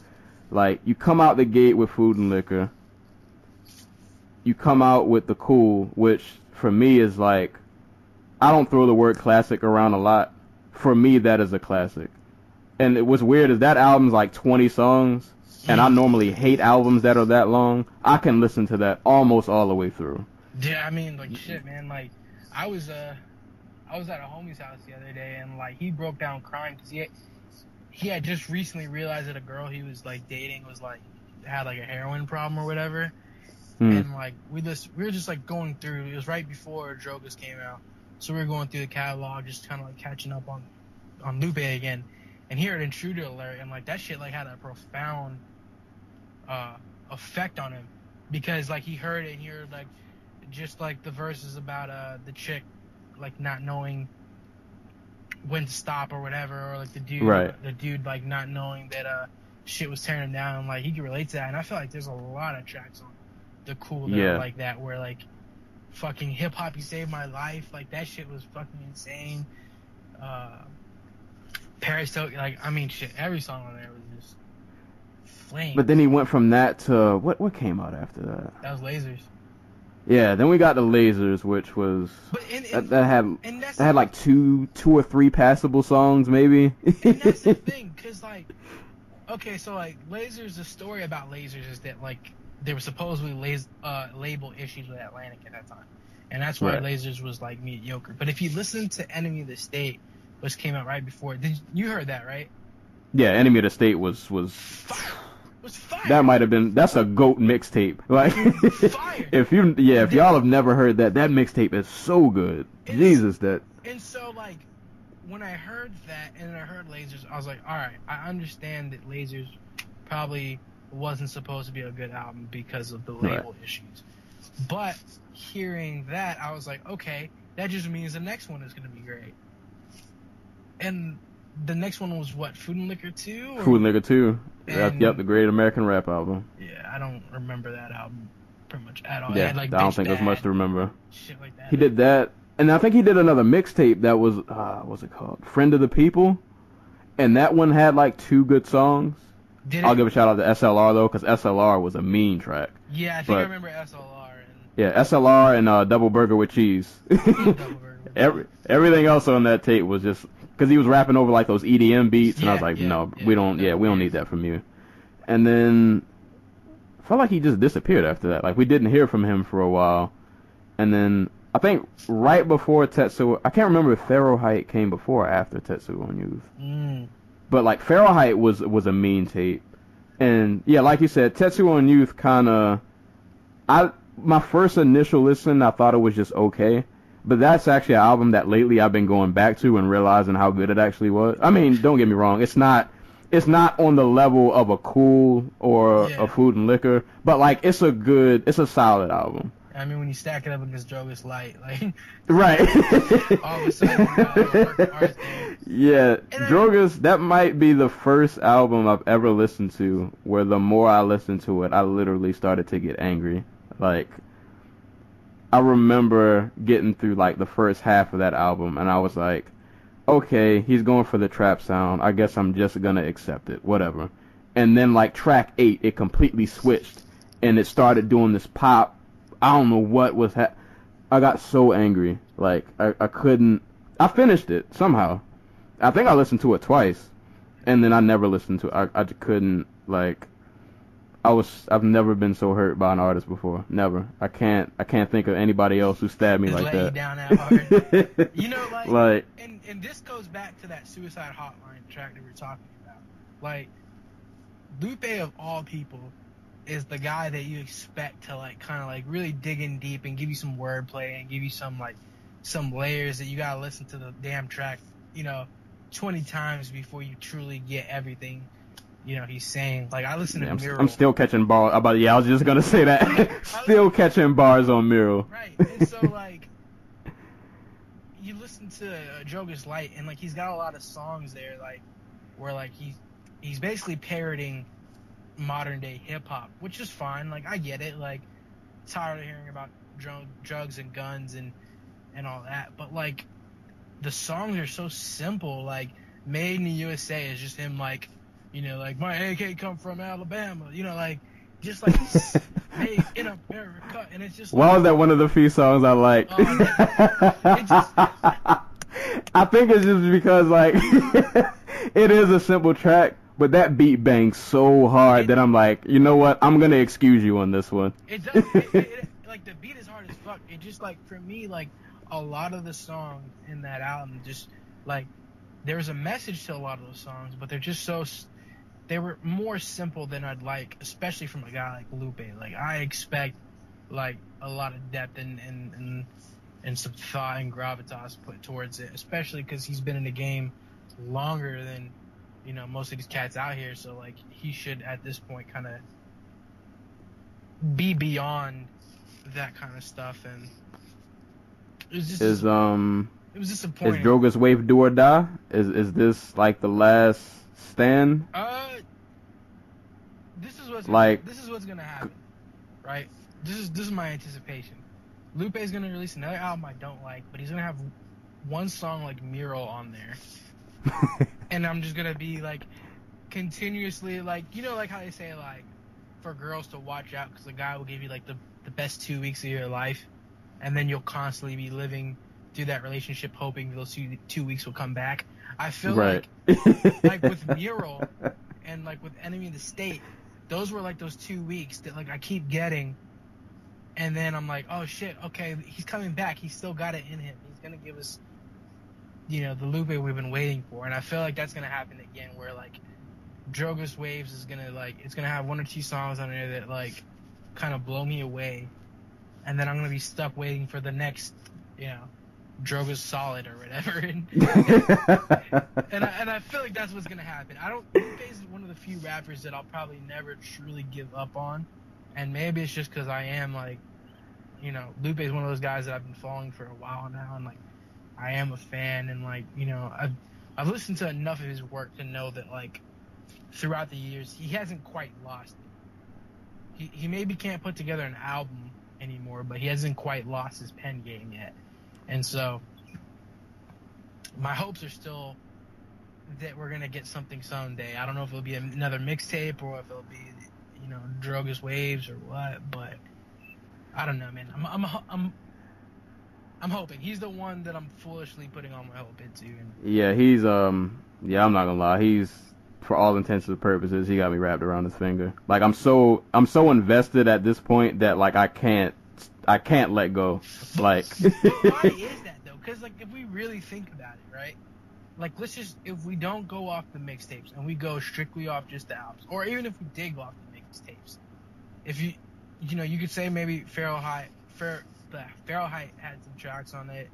[SPEAKER 6] Like you come out the gate with food and liquor. You come out with the cool, which for me is like, I don't throw the word classic around a lot. For me, that is a classic. And it, what's weird is that album's like 20 songs, and I normally hate albums that are that long. I can listen to that almost all the way through.
[SPEAKER 5] Yeah, I mean, like shit, man. Like, I was uh, I was at a homie's house the other day, and like he broke down crying because he had, he had just recently realized that a girl he was like dating was like had like a heroin problem or whatever,
[SPEAKER 6] Hmm.
[SPEAKER 5] and like we just we were just like going through. It was right before Drogas came out, so we were going through the catalog, just kind of like catching up on on Lupe again, and here heard Intruder Alert, and like that shit like had a profound uh effect on him because like he heard it, and he heard like just like the verses about uh the chick like not knowing when to stop or whatever, or like the dude
[SPEAKER 6] Right.
[SPEAKER 5] the dude like not knowing that uh shit was tearing him down. Like he could relate to that, and I feel like there's a lot of tracks on the cool that
[SPEAKER 6] Yeah.
[SPEAKER 5] like that where like fucking hip hop you saved my life like that shit was fucking insane. Uh, Paris Hilton, like I mean shit, every song on there was just flame.
[SPEAKER 6] But then he went from that to what? What came out after that?
[SPEAKER 5] that was lasers.
[SPEAKER 6] Yeah, then we got the Lasers, which was
[SPEAKER 5] But and,
[SPEAKER 6] that, that had that had like two two or three passable songs maybe.
[SPEAKER 5] and that's the thing, cause like, okay, so like lasers. The story about lasers is that like there were supposedly las- uh, label issues with Atlantic at that time, and that's why
[SPEAKER 6] Right.
[SPEAKER 5] lasers was like mediocre. But if you listen to Enemy of the State, which came out right before, did you heard that right?
[SPEAKER 6] yeah, Enemy of the State was was
[SPEAKER 5] Fire, was fire.
[SPEAKER 6] that might have been that's a goat mixtape. Like
[SPEAKER 5] Fire.
[SPEAKER 6] if you yeah if y'all have never heard that that mixtape is so good.
[SPEAKER 5] It's-
[SPEAKER 6] Jesus, that
[SPEAKER 5] And so like when I heard that and I heard lasers, I was like, all right, I understand that lasers probably wasn't supposed to be a good album because of the
[SPEAKER 6] Right.
[SPEAKER 5] label issues. But hearing that, I was like, okay, that just means the next one is going to be great. And the next one was what, Food and Liquor 2? Or-
[SPEAKER 6] Food Liquor Two. Yep,
[SPEAKER 5] And-
[SPEAKER 6] yep, the Great American Rap album.
[SPEAKER 5] Yeah, I don't remember that album pretty much at all.
[SPEAKER 6] Yeah,
[SPEAKER 5] had, like,
[SPEAKER 6] I don't think there's much to remember.
[SPEAKER 5] Shit like that.
[SPEAKER 6] He did that, and I think he did another mixtape that was uh, what's it called? Friend of the People, and that one had like two good songs.
[SPEAKER 5] Did
[SPEAKER 6] I'll
[SPEAKER 5] it?
[SPEAKER 6] give a shout out to SLR though, because SLR was a mean track.
[SPEAKER 5] Yeah, I think
[SPEAKER 6] but-
[SPEAKER 5] I remember SLR and
[SPEAKER 6] Yeah, SLR and uh, Double Burger with Cheese.
[SPEAKER 5] Burger.
[SPEAKER 6] Every everything else on that tape was just because he was rapping over like those EDM beats, and I was like,
[SPEAKER 5] yeah,
[SPEAKER 6] no,
[SPEAKER 5] yeah,
[SPEAKER 6] we don't, yeah, we don't need that from you. And then I felt like he just disappeared after that. Like we didn't hear from him for a while, and then I think right before Tetsuo, I can't remember if Fahrenheit came before or after Tetsuo on Youth.
[SPEAKER 5] Mm.
[SPEAKER 6] But like Height was was a mean tape, and yeah, like you said, Tetsuo and Youth kind of. I my first initial listen, I thought it was just okay, But that's actually an album that lately I've been going back to and realizing how good it actually was. I mean, don't get me wrong, it's not it's not on the level of a cool or
[SPEAKER 5] Yeah.
[SPEAKER 6] a food and liquor, but like it's a good, it's a solid album.
[SPEAKER 5] I mean, when you stack it up against Drogas Light, like
[SPEAKER 6] Right.
[SPEAKER 5] all of a sudden, you got Art- Art there.
[SPEAKER 6] yeah,
[SPEAKER 5] And I-
[SPEAKER 6] Drogas. That might be the first album I've ever listened to where the more I listened to it, I literally started to get angry. Like, I remember getting through like the first half of that album, and I was like, okay, he's going for the trap sound. I guess I'm just gonna accept it, whatever. And then like track eight, it completely switched, and it started doing this pop. I don't know what was ha- I got so angry, like I, I couldn't. I finished it somehow. I think I listened to it twice, and then I never listened to it. I I just couldn't like. I was I've never been so hurt by an artist before. Never. I can't I can't think of anybody else who stabbed me
[SPEAKER 5] Just
[SPEAKER 6] like that.
[SPEAKER 5] down that hard. You know, like,
[SPEAKER 6] like
[SPEAKER 5] and and this goes back to that suicide hotline track that we were talking about. Like, Lupe of all people is the guy that you expect to like kind of like really dig in deep and give you some wordplay and give you some like some layers that you gotta listen to the damn track, you know, twenty times before you truly get everything. You know, he's saying like I listen to
[SPEAKER 6] I'm,
[SPEAKER 5] Mural.
[SPEAKER 6] I'm still catching bars. About yeah, I was just gonna say that. still catching bars on Mural.
[SPEAKER 5] Right. And so like you listen to uh, Drogas Light and like he's got a lot of songs there like where like he's he's basically parroting modern day hip hop, which is fine. Like I get it. Like tired of hearing about drug, drugs and guns and and all that, but like the songs are so simple. Like Made in the USA is just him like you know like my AK come from Alabama. You know like just like made in America, and it's just
[SPEAKER 6] Why
[SPEAKER 5] like,
[SPEAKER 6] was that one of the few songs I like?
[SPEAKER 5] Oh, it just-
[SPEAKER 6] I think it's just because like it is a simple track, but that beat bangs so hard that I'm like, you know what? I'm gonna excuse you on this one.
[SPEAKER 5] It does. It, it, it, like the beat is hard as fuck. It just like for me, like a lot of the songs in that album, just like there's a message to a lot of those songs, but they're just so. They were more simple than I'd like, especially from a guy like Lupe. Like I expect like a lot of depth and and and, and some thought and gravitas put towards it, especially because he's been in the game longer than you know most of these cats out here. So like he should at this point kind of be beyond that kind of stuff and it was just
[SPEAKER 6] Is um
[SPEAKER 5] it was disappointing. is.
[SPEAKER 6] Drogas Wave do or die? Is is this like the last stand?
[SPEAKER 5] uh this is what's
[SPEAKER 6] Like-
[SPEAKER 5] this is what's gonna happen. Right? This is this is my anticipation. Lupe is gonna release another album I don't like, but he's gonna have one song like Mural on there. and I'm just gonna be like continuously like you know like how they say like for girls to watch out because the guy will give you like the the best two weeks of your life, and then you'll constantly be living through that relationship hoping those two two weeks will come back. I feel
[SPEAKER 6] right.
[SPEAKER 5] like like with Mural and like with Enemy of the State, those were like those two weeks that like I keep getting, and then I'm like, oh shit, okay, he's coming back. He's still got it in him. He's gonna give us, you know, the Lupe we've been waiting for, and I feel like that's gonna happen again, where like Drogas Waves is gonna like it's gonna have one or two songs on there that like kind of blow me away, and then I'm gonna be stuck waiting for the next, you know, Drogas Solid or whatever, and and I, and I feel like that's what's gonna happen. I don't. Lupe is one of the few rappers that I'll probably never truly give up on, and maybe it's just because I am like, you know, Lupe is one of those guys that I've been following for a while now, and like, I am a fan, and like, you know, I've I've listened to enough of his work to know that like, throughout the years, he hasn't quite lost it. He he maybe can't put together an album anymore, but he hasn't quite lost his pen game yet, and so my hopes are still that we're gonna get something someday. I don't know if it'll be another mixtape or if it'll be, you know, Drogas Waves or what, but I don't know, man. I'm I'm I'm I'm hoping he's the one that I'm foolishly putting all my hope into. And
[SPEAKER 6] yeah, he's um yeah, I'm not gonna lie, he's for all intents and purposes, he got me wrapped around his finger. Like I'm so I'm so invested at this point that like I can't I can't let go. Like
[SPEAKER 5] why is that though? Because like if we really think about it, right? Like let's just if we don't go off the mixtapes and we go strictly off just the albums, or even if we did go off the mixtapes, if you you know you could say maybe Pharaoh High, Pharaoh, the Fahrenheit had some tracks on it,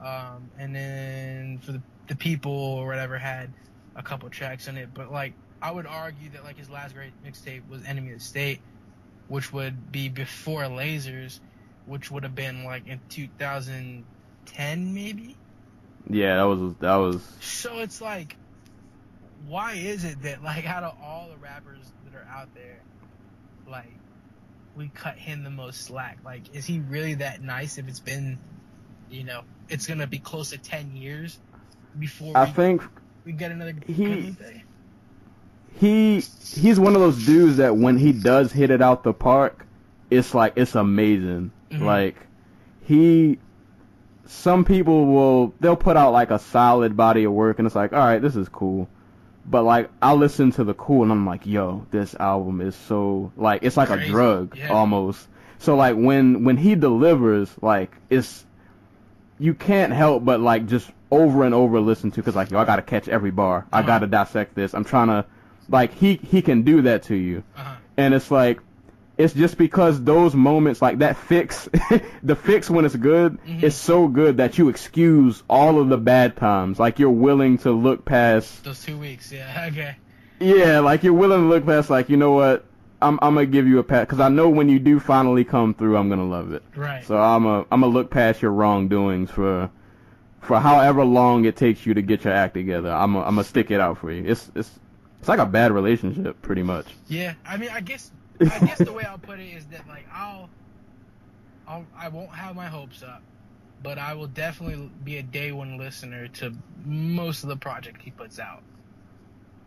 [SPEAKER 5] um, and then for the the people or whatever had a couple tracks on it. But like I would argue that like his last great mixtape was Enemy of the State, which would be before Lasers, which would have been like in 2010 maybe.
[SPEAKER 6] Yeah, that was that was
[SPEAKER 5] So it's like, why is it that like out of all the rappers that are out there, like we cut him the most slack? Like, is he really that nice? If it's been, you know, it's gonna be close to ten years before
[SPEAKER 6] I
[SPEAKER 5] we,
[SPEAKER 6] think
[SPEAKER 5] we get another
[SPEAKER 6] he- he he's one of those dudes that when he does hit it out the park, it's like it's amazing.
[SPEAKER 5] Mhm.
[SPEAKER 6] Like he some people will they'll put out like a solid body of work and it's like, all right, this is cool. But like I listen to the cool and I'm like, yo, this album is so like it's like
[SPEAKER 5] Crazy.
[SPEAKER 6] a drug
[SPEAKER 5] Yeah.
[SPEAKER 6] almost. So like when when he delivers, like it's you can't help but like just over and over listen to because like yo, I gotta catch every bar. I
[SPEAKER 5] Uh-huh.
[SPEAKER 6] gotta dissect this. I'm trying to like he he can do that to you,
[SPEAKER 5] Uh-huh.
[SPEAKER 6] and it's like it's just because those moments like that fix the fix when it's good
[SPEAKER 5] Mhm.
[SPEAKER 6] is so good that you excuse all of the bad times like you're willing to look past
[SPEAKER 5] Those two weeks, yeah, okay.
[SPEAKER 6] yeah like you're willing to look past like you know what i'm, I'm gonna give you a pat because i know when you do finally come through i'm gonna love it
[SPEAKER 5] Right.
[SPEAKER 6] so i'm a i'm gonna look past your wrongdoings for for however long it takes you to get your act together i'm gonna I'm gonna stick it out for you it's it's it's like a bad relationship pretty much
[SPEAKER 5] Yeah, I mean, I guess, I guess the way I'll put it is that like I'll, I'll, I won't have my hopes up, but I will definitely be a day one listener to most of the project he puts out,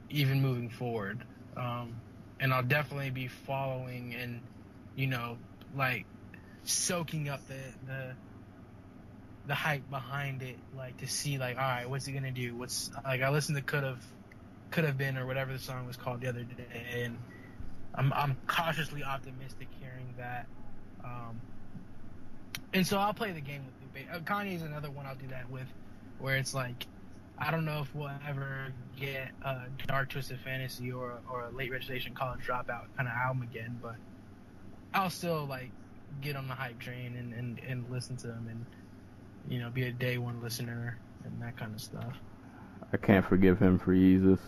[SPEAKER 5] even moving forward. Um, and I'll definitely be following and, you know, like soaking up the the the hype behind it, like to see like, all right, what's he gonna do? What's like I listened to could have could have been or whatever the song was called the other day, and I'm I'm cautiously optimistic hearing that. Um, and so I'll play the game with you. Uh, Kanye's another one I'll do that with, where it's like, I don't know if we'll ever get a Dark Twisted Fantasy or or a Late Registration College Dropout kind of album again, but I'll still like get on the hype train and, and, and listen to them and you know be a day one listener and that kind of stuff.
[SPEAKER 6] i can't forgive him for Yeezus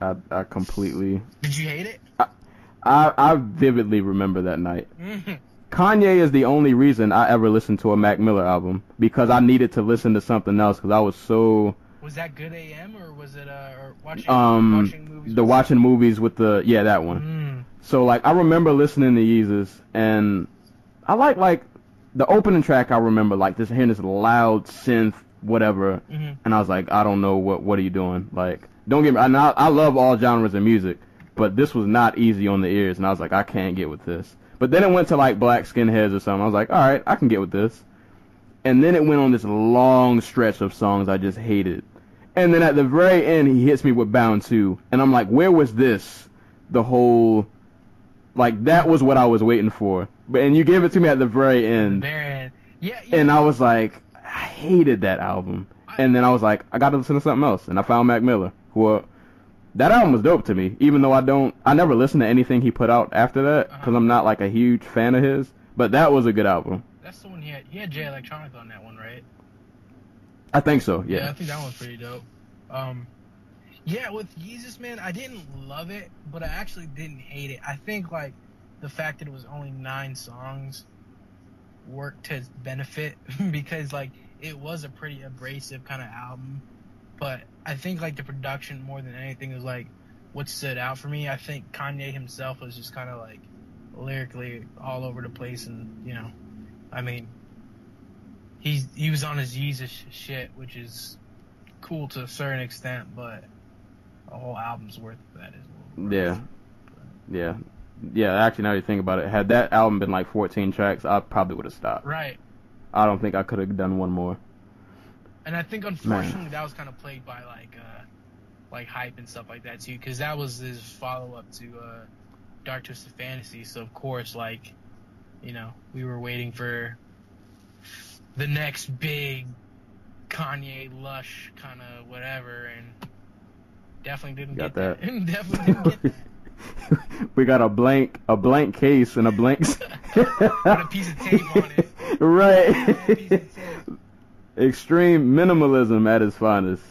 [SPEAKER 6] i i completely
[SPEAKER 5] Did you hate it?
[SPEAKER 6] I, I vividly remember that night. Kanye is the only reason I ever listened to a Mac Miller album because I needed to listen to something else because I was so
[SPEAKER 5] Was that good AM or was it uh or watching
[SPEAKER 6] um
[SPEAKER 5] watching movies?
[SPEAKER 6] the watching movies with the yeah that one.
[SPEAKER 5] Mm,
[SPEAKER 6] So like I remember listening to Yeezus and I like like the opening track I remember like just hearing this loud synth whatever
[SPEAKER 5] mhm.
[SPEAKER 6] and I was like I don't know what what are you doing like don't get me I, I love all genres of music but this was not easy on the ears and I was like I can't get with this but then it went to like Black Skinheads or something I was like all right I can get with this and then it went on this long stretch of songs I just hated and then at the very end he hits me with Bound 2 and I'm like where was this the whole like that was what I was waiting for but and you gave it to me at the very end
[SPEAKER 5] Baron. Yeah, yeah.
[SPEAKER 6] and I was like, I hated that album. And then I was like, I got to listen to something else, and I found Mac Miller. Who, uh, that album was dope to me, even though I don't, I never listened to anything he put out after that because
[SPEAKER 5] Uh-huh.
[SPEAKER 6] I'm not like a huge fan of his. But that was a good album.
[SPEAKER 5] That's the one he had. He had Jay Electronica on that one, right?
[SPEAKER 6] I think so.
[SPEAKER 5] I
[SPEAKER 6] Yeah.
[SPEAKER 5] I think that one's pretty dope. Um, yeah, with Yeezus, man, I didn't love it, but I actually didn't hate it. I think like the fact that it was only nine songs worked to his benefit because like it was a pretty abrasive kind of album. But I think like the production more than anything is like what stood out for me. I think Kanye himself was just kind of like lyrically all over the place, and you know, I mean, he's he was on his Yeezus shit, which is cool to a certain extent, but a whole album's worth of that is
[SPEAKER 6] Yeah.
[SPEAKER 5] rough.
[SPEAKER 6] Yeah. Yeah. Actually, now you think about it, had that album been like 14 tracks, I probably would have stopped.
[SPEAKER 5] Right.
[SPEAKER 6] I don't think I could have done one more.
[SPEAKER 5] And I think unfortunately that was kind of played by like uh like hype and stuff like that too, because that was his follow up to uh Dark Twisted Fantasy. So of course, like you know, we were waiting for the next big Kanye lush kind of whatever, and definitely didn't
[SPEAKER 6] Got
[SPEAKER 5] get
[SPEAKER 6] that.
[SPEAKER 5] definitely didn't get that.
[SPEAKER 6] we got a blank a blank case and a blank.
[SPEAKER 5] With a piece of tape on it.
[SPEAKER 6] right. Extreme minimalism at its finest.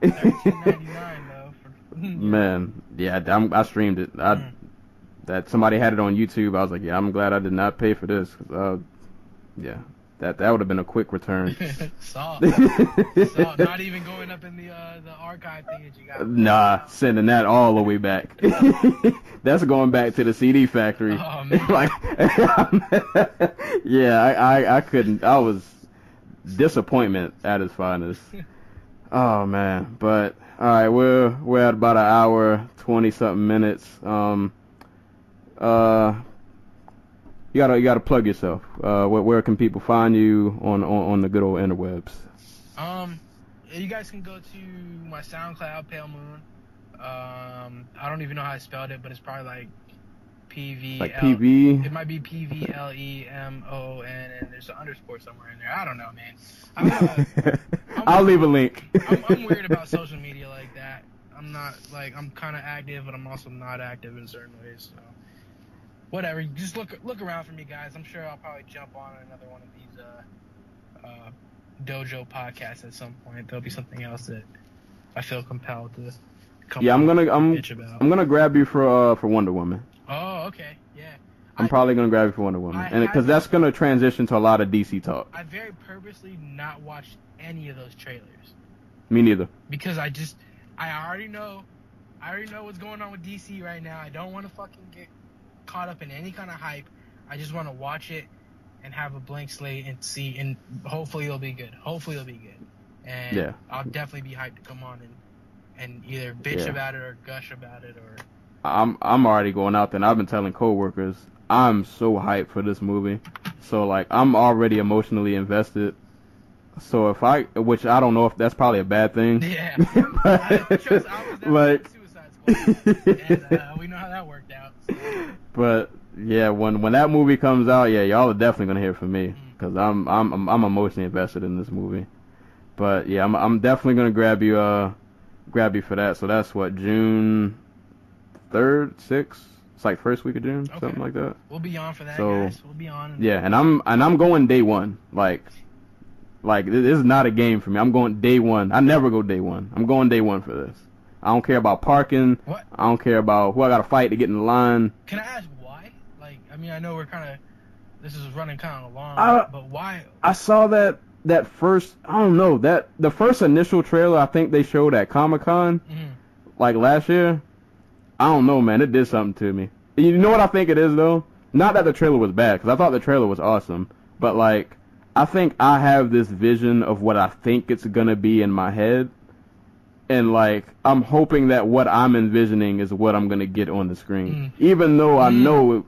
[SPEAKER 5] Thirteen ninety nine though. For,
[SPEAKER 6] Man, yeah, I'm, I streamed it. I
[SPEAKER 5] Mm.
[SPEAKER 6] that somebody had it on YouTube. I was like, yeah, I'm glad I did not pay for this. 'cause, uh, yeah, that that would have been a quick return.
[SPEAKER 5] Saw. Saw. Not even going up in the uh, the archive thing that you got.
[SPEAKER 6] nah, sending that all the way back. That's going back to the CD factory.
[SPEAKER 5] Oh, man.
[SPEAKER 6] like, yeah, I, I I couldn't. I was disappointment at its finest. Oh man, but all right, we're we're at about an hour twenty something minutes. Um, uh, you gotta you gotta plug yourself. Uh, where, where can people find you on, on on the good old interwebs?
[SPEAKER 5] Um, you guys can go to my SoundCloud, Pale Moon. Um, I don't even know how I spelled it, but it's probably like P V.
[SPEAKER 6] Like PV.
[SPEAKER 5] It might be P V L E M O N, and there's an underscore somewhere in there. I don't know, man. I'm, uh,
[SPEAKER 6] I'll leave a link.
[SPEAKER 5] I'm, I'm weird about social media like that. I'm not like I'm kind of active, but I'm also not active in certain ways. So whatever. Just look look around for me, guys. I'm sure I'll probably jump on another one of these uh, uh, dojo podcasts at some point. There'll be something else that I feel compelled to. Come
[SPEAKER 6] Yeah, I'm gonna I'm
[SPEAKER 5] and bitch about.
[SPEAKER 6] I'm gonna grab you for uh for Wonder Woman.
[SPEAKER 5] Oh, okay, yeah.
[SPEAKER 6] I'm
[SPEAKER 5] I-
[SPEAKER 6] probably gonna grab it for Wonder Woman,
[SPEAKER 5] I
[SPEAKER 6] and because that's gonna transition to a lot of DC talk.
[SPEAKER 5] I very purposely not watched any of those trailers.
[SPEAKER 6] Me neither.
[SPEAKER 5] because I just I already know I already know what's going on with DC right now. I don't want to fucking get caught up in any kind of hype. I just want to watch it and have a blank slate and see and hopefully it'll be good. Hopefully it'll be good. And
[SPEAKER 6] Yeah.
[SPEAKER 5] I'll definitely be hyped to come on and and either bitch
[SPEAKER 6] Yeah.
[SPEAKER 5] about it or gush about it or
[SPEAKER 6] I'm I'm already going out there. and I've been telling coworkers I'm so hyped for this movie. So like I'm already emotionally invested. So if I, which I don't know if that's probably a bad thing.
[SPEAKER 5] yeah.
[SPEAKER 6] But,
[SPEAKER 5] I, I
[SPEAKER 6] like,
[SPEAKER 5] Suicide Squad and uh, we know how that worked out. So.
[SPEAKER 6] but yeah, when when that movie comes out, yeah, y'all are definitely gonna hear from me because I'm, I'm I'm I'm emotionally invested in this movie. But yeah, I'm I'm definitely gonna grab you uh grab you for that. So that's what June third, sixth. It's like first week of June,
[SPEAKER 5] Okay.
[SPEAKER 6] something like that.
[SPEAKER 5] We'll be on for that,
[SPEAKER 6] So,
[SPEAKER 5] guys. We'll be on.
[SPEAKER 6] Yeah, and I'm and I'm going day one. Like, like this is not a game for me. I'm going day one. I never go day one. I'm going day one for this. I don't care about parking.
[SPEAKER 5] What?
[SPEAKER 6] I don't care about who I got to fight to get in the line.
[SPEAKER 5] Can I ask why? Like, I mean, I know we're kind of this is running kind of long,
[SPEAKER 6] Uh,
[SPEAKER 5] but why?
[SPEAKER 6] I saw that that first. I don't know that the first initial trailer. I think they showed at Comic Con
[SPEAKER 5] Mhm.
[SPEAKER 6] like last year. I don't know, man. It did something to me. You know what I think it is though? Not that the trailer was bad, because I thought the trailer was awesome. But like, I think I have this vision of what I think it's gonna be in my head, and like, I'm hoping that what I'm envisioning is what I'm gonna get on the screen, even though I
[SPEAKER 5] Mm.
[SPEAKER 6] know it.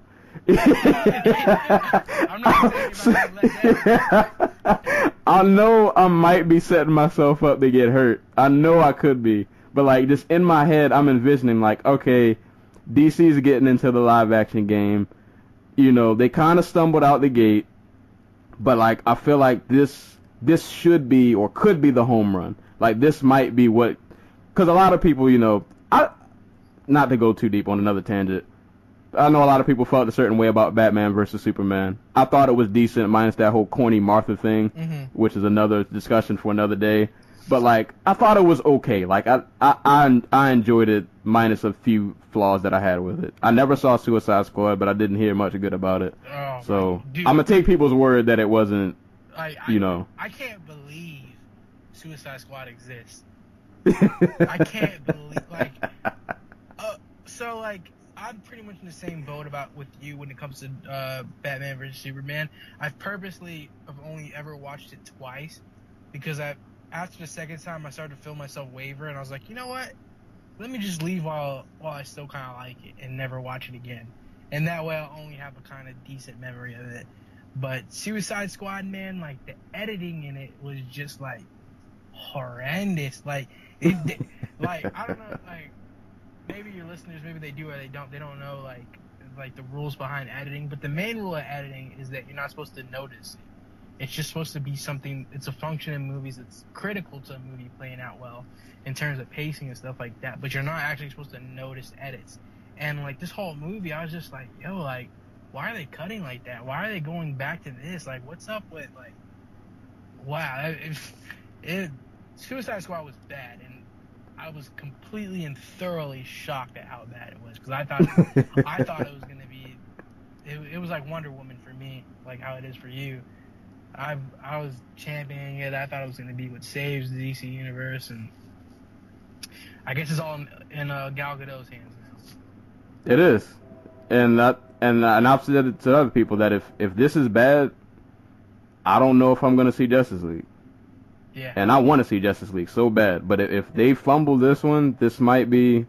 [SPEAKER 5] I'm not saying you're about to let
[SPEAKER 6] I know I might be setting myself up to get hurt. I know I could be. But like just in my head I'm envisioning like, okay, DC's getting into the live action game. You know, they kind of stumbled out the gate, but like I feel like this this should be or could be the home run. Like this might be what cuz a lot of people, you know, I not to go too deep on another tangent. I know a lot of people felt a certain way about Batman versus Superman. I thought it was decent, minus that whole corny Martha thing,
[SPEAKER 5] Mhm.
[SPEAKER 6] which is another discussion for another day. But like, I thought it was okay. Like, I, I, I, I enjoyed it, minus a few flaws that I had with it. I never saw Suicide Squad, but I didn't hear much good about it.
[SPEAKER 5] Oh,
[SPEAKER 6] So
[SPEAKER 5] dude,
[SPEAKER 6] I'm gonna take people's word that it wasn't,
[SPEAKER 5] I, I,
[SPEAKER 6] you know.
[SPEAKER 5] I can't believe Suicide Squad exists. I can't believe like. Uh, so like, I'm pretty much in the same boat about with you when it comes to uh, Batman versus Superman. I've purposely have only ever watched it twice because I after the second time I started to feel myself waver and I was like, you know what? Let me just leave while while I still kind of like it and never watch it again. And that way I'll only have a kind of decent memory of it. But Suicide Squad, man, like the editing in it was just like horrendous. Like, it, like I don't know, like maybe your listeners, maybe they do or they don't. They don't know like like the rules behind editing. But the main rule of editing is that you're not supposed to notice it. It's just supposed to be something. It's a function in movies that's critical to a movie playing out well in terms of pacing and stuff like that. But you're not actually supposed to notice edits. And like this whole movie, I was just like, yo, like, why are they cutting like that? Why are they going back to this? Like, what's up with like, wow, it, it Suicide Squad was bad, and I was completely and thoroughly shocked at how bad it was because I thought I thought it was gonna be, it, it was like Wonder Woman for me, like how it is for you. I I was championing it. I thought it was gonna be what saves the DC universe, and I guess it's all in, in uh, Gal Gadot's hands now.
[SPEAKER 6] It is, and that and and I've said it to other people that if if this is bad, I don't know if I'm gonna see Justice League,
[SPEAKER 5] Yeah.
[SPEAKER 6] and I want to see Justice League so bad. But if, if they fumble this one, this might be.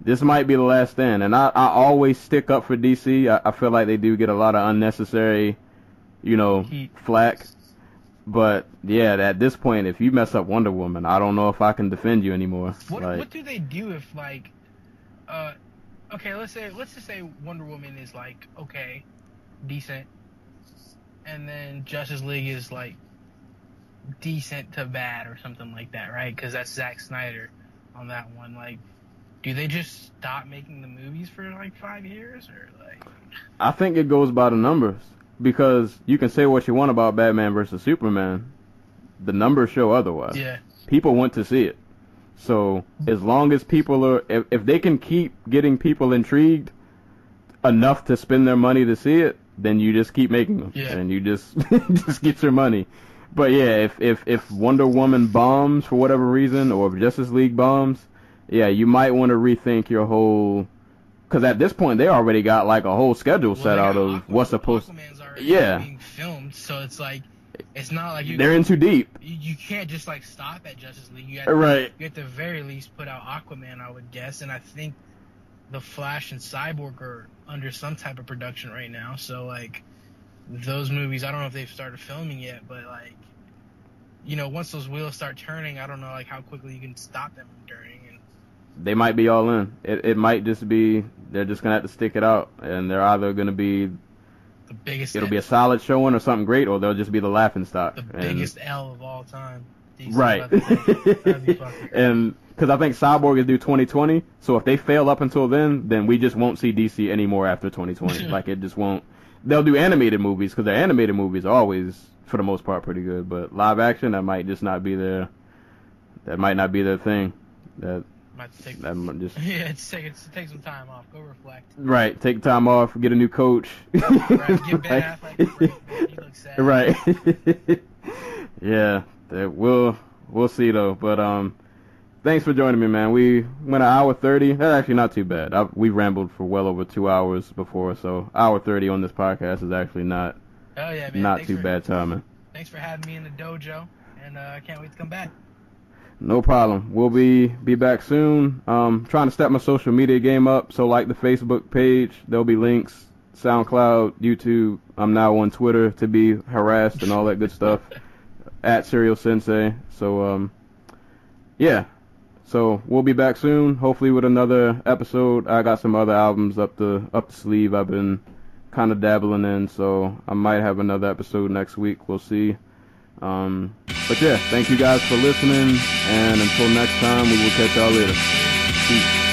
[SPEAKER 6] This might be the last stand, and I, I always stick up for DC. I, I feel like they do get a lot of unnecessary, you know, flack. But yeah, at this point, if you mess up Wonder Woman, I don't know if I can defend you anymore.
[SPEAKER 5] What
[SPEAKER 6] like,
[SPEAKER 5] what do they do if like, uh, okay, let's say let's just say Wonder Woman is like okay, decent, and then Justice League is like decent to bad or something like that, right? Because that's Zack Snyder on that one. Like, do they just stop making the movies for like five years or like?
[SPEAKER 6] I think it goes by the numbers because you can say what you want about Batman versus Superman, the numbers show otherwise.
[SPEAKER 5] Yeah.
[SPEAKER 6] People want to see it. So as long as people are, if, if they can keep getting people intrigued enough to spend their money to see it, then you just keep making them,
[SPEAKER 5] Yeah.
[SPEAKER 6] and you just just get your money. But yeah, if if if Wonder Woman bombs for whatever reason, or if Justice League bombs, yeah, you might want to rethink your whole. Because at this point, they already got like a whole schedule
[SPEAKER 5] Well,
[SPEAKER 6] set out of what's supposed.
[SPEAKER 5] Aquaman's
[SPEAKER 6] Yeah.
[SPEAKER 5] being filmed, so it's like it's not like you
[SPEAKER 6] They're in too deep,
[SPEAKER 5] you, you can't just like stop at Justice League. You have,
[SPEAKER 6] right?
[SPEAKER 5] you at the very least put out Aquaman, I would guess, and I think the Flash and Cyborg are under some type of production right now. So like those movies, I don't know if they've started filming yet, but like you know, once those wheels start turning, I don't know like how quickly you can stop them from turning. And
[SPEAKER 6] They might be all in. It it might just be they're just gonna have to stick it out, and they're either gonna be
[SPEAKER 5] the biggest,
[SPEAKER 6] it'll be a solid showing or something great, or they'll just be the laughing stock.
[SPEAKER 5] the
[SPEAKER 6] And-
[SPEAKER 5] biggest L of all time. DC
[SPEAKER 6] right.
[SPEAKER 5] about to take. That'd be
[SPEAKER 6] and because I think Cyborg is due 2020, so if they fail up until then, then we just won't see DC anymore after 2020. like it just won't. They'll do animated movies because their animated movies are always, for the most part, pretty good. But live action, that might just not be their. That might not be their thing. That
[SPEAKER 5] Might take,
[SPEAKER 6] that might just
[SPEAKER 5] yeah, it's take it's take some time off. Go reflect.
[SPEAKER 6] right. Take time off. Get a new coach.
[SPEAKER 5] Right, give Ben Affleck a break. man. He looks sad.
[SPEAKER 6] Right. yeah, that we'll we'll see though. But um, thanks for joining me, man. We went an hour thirty. That's actually not too bad. I, we rambled for well over two hours before, so hour thirty on this podcast is actually not
[SPEAKER 5] Oh yeah, man.
[SPEAKER 6] not
[SPEAKER 5] thanks
[SPEAKER 6] too
[SPEAKER 5] for,
[SPEAKER 6] bad timing.
[SPEAKER 5] Thanks for having me in the dojo, and uh, I can't wait to come back.
[SPEAKER 6] No problem. We'll be be back soon. Um, trying to step my social media game up. So like the Facebook page, there'll be links. SoundCloud, YouTube. I'm now on Twitter to be harassed and all that good stuff. At Serial Sensei. So um, yeah. So we'll be back soon. Hopefully with another episode. I got some other albums up the up the sleeve. I've been kind of dabbling in. So I might have another episode next week. We'll see. Um, but yeah, thank you guys for listening, and until next time, we will catch y'all later. Peace.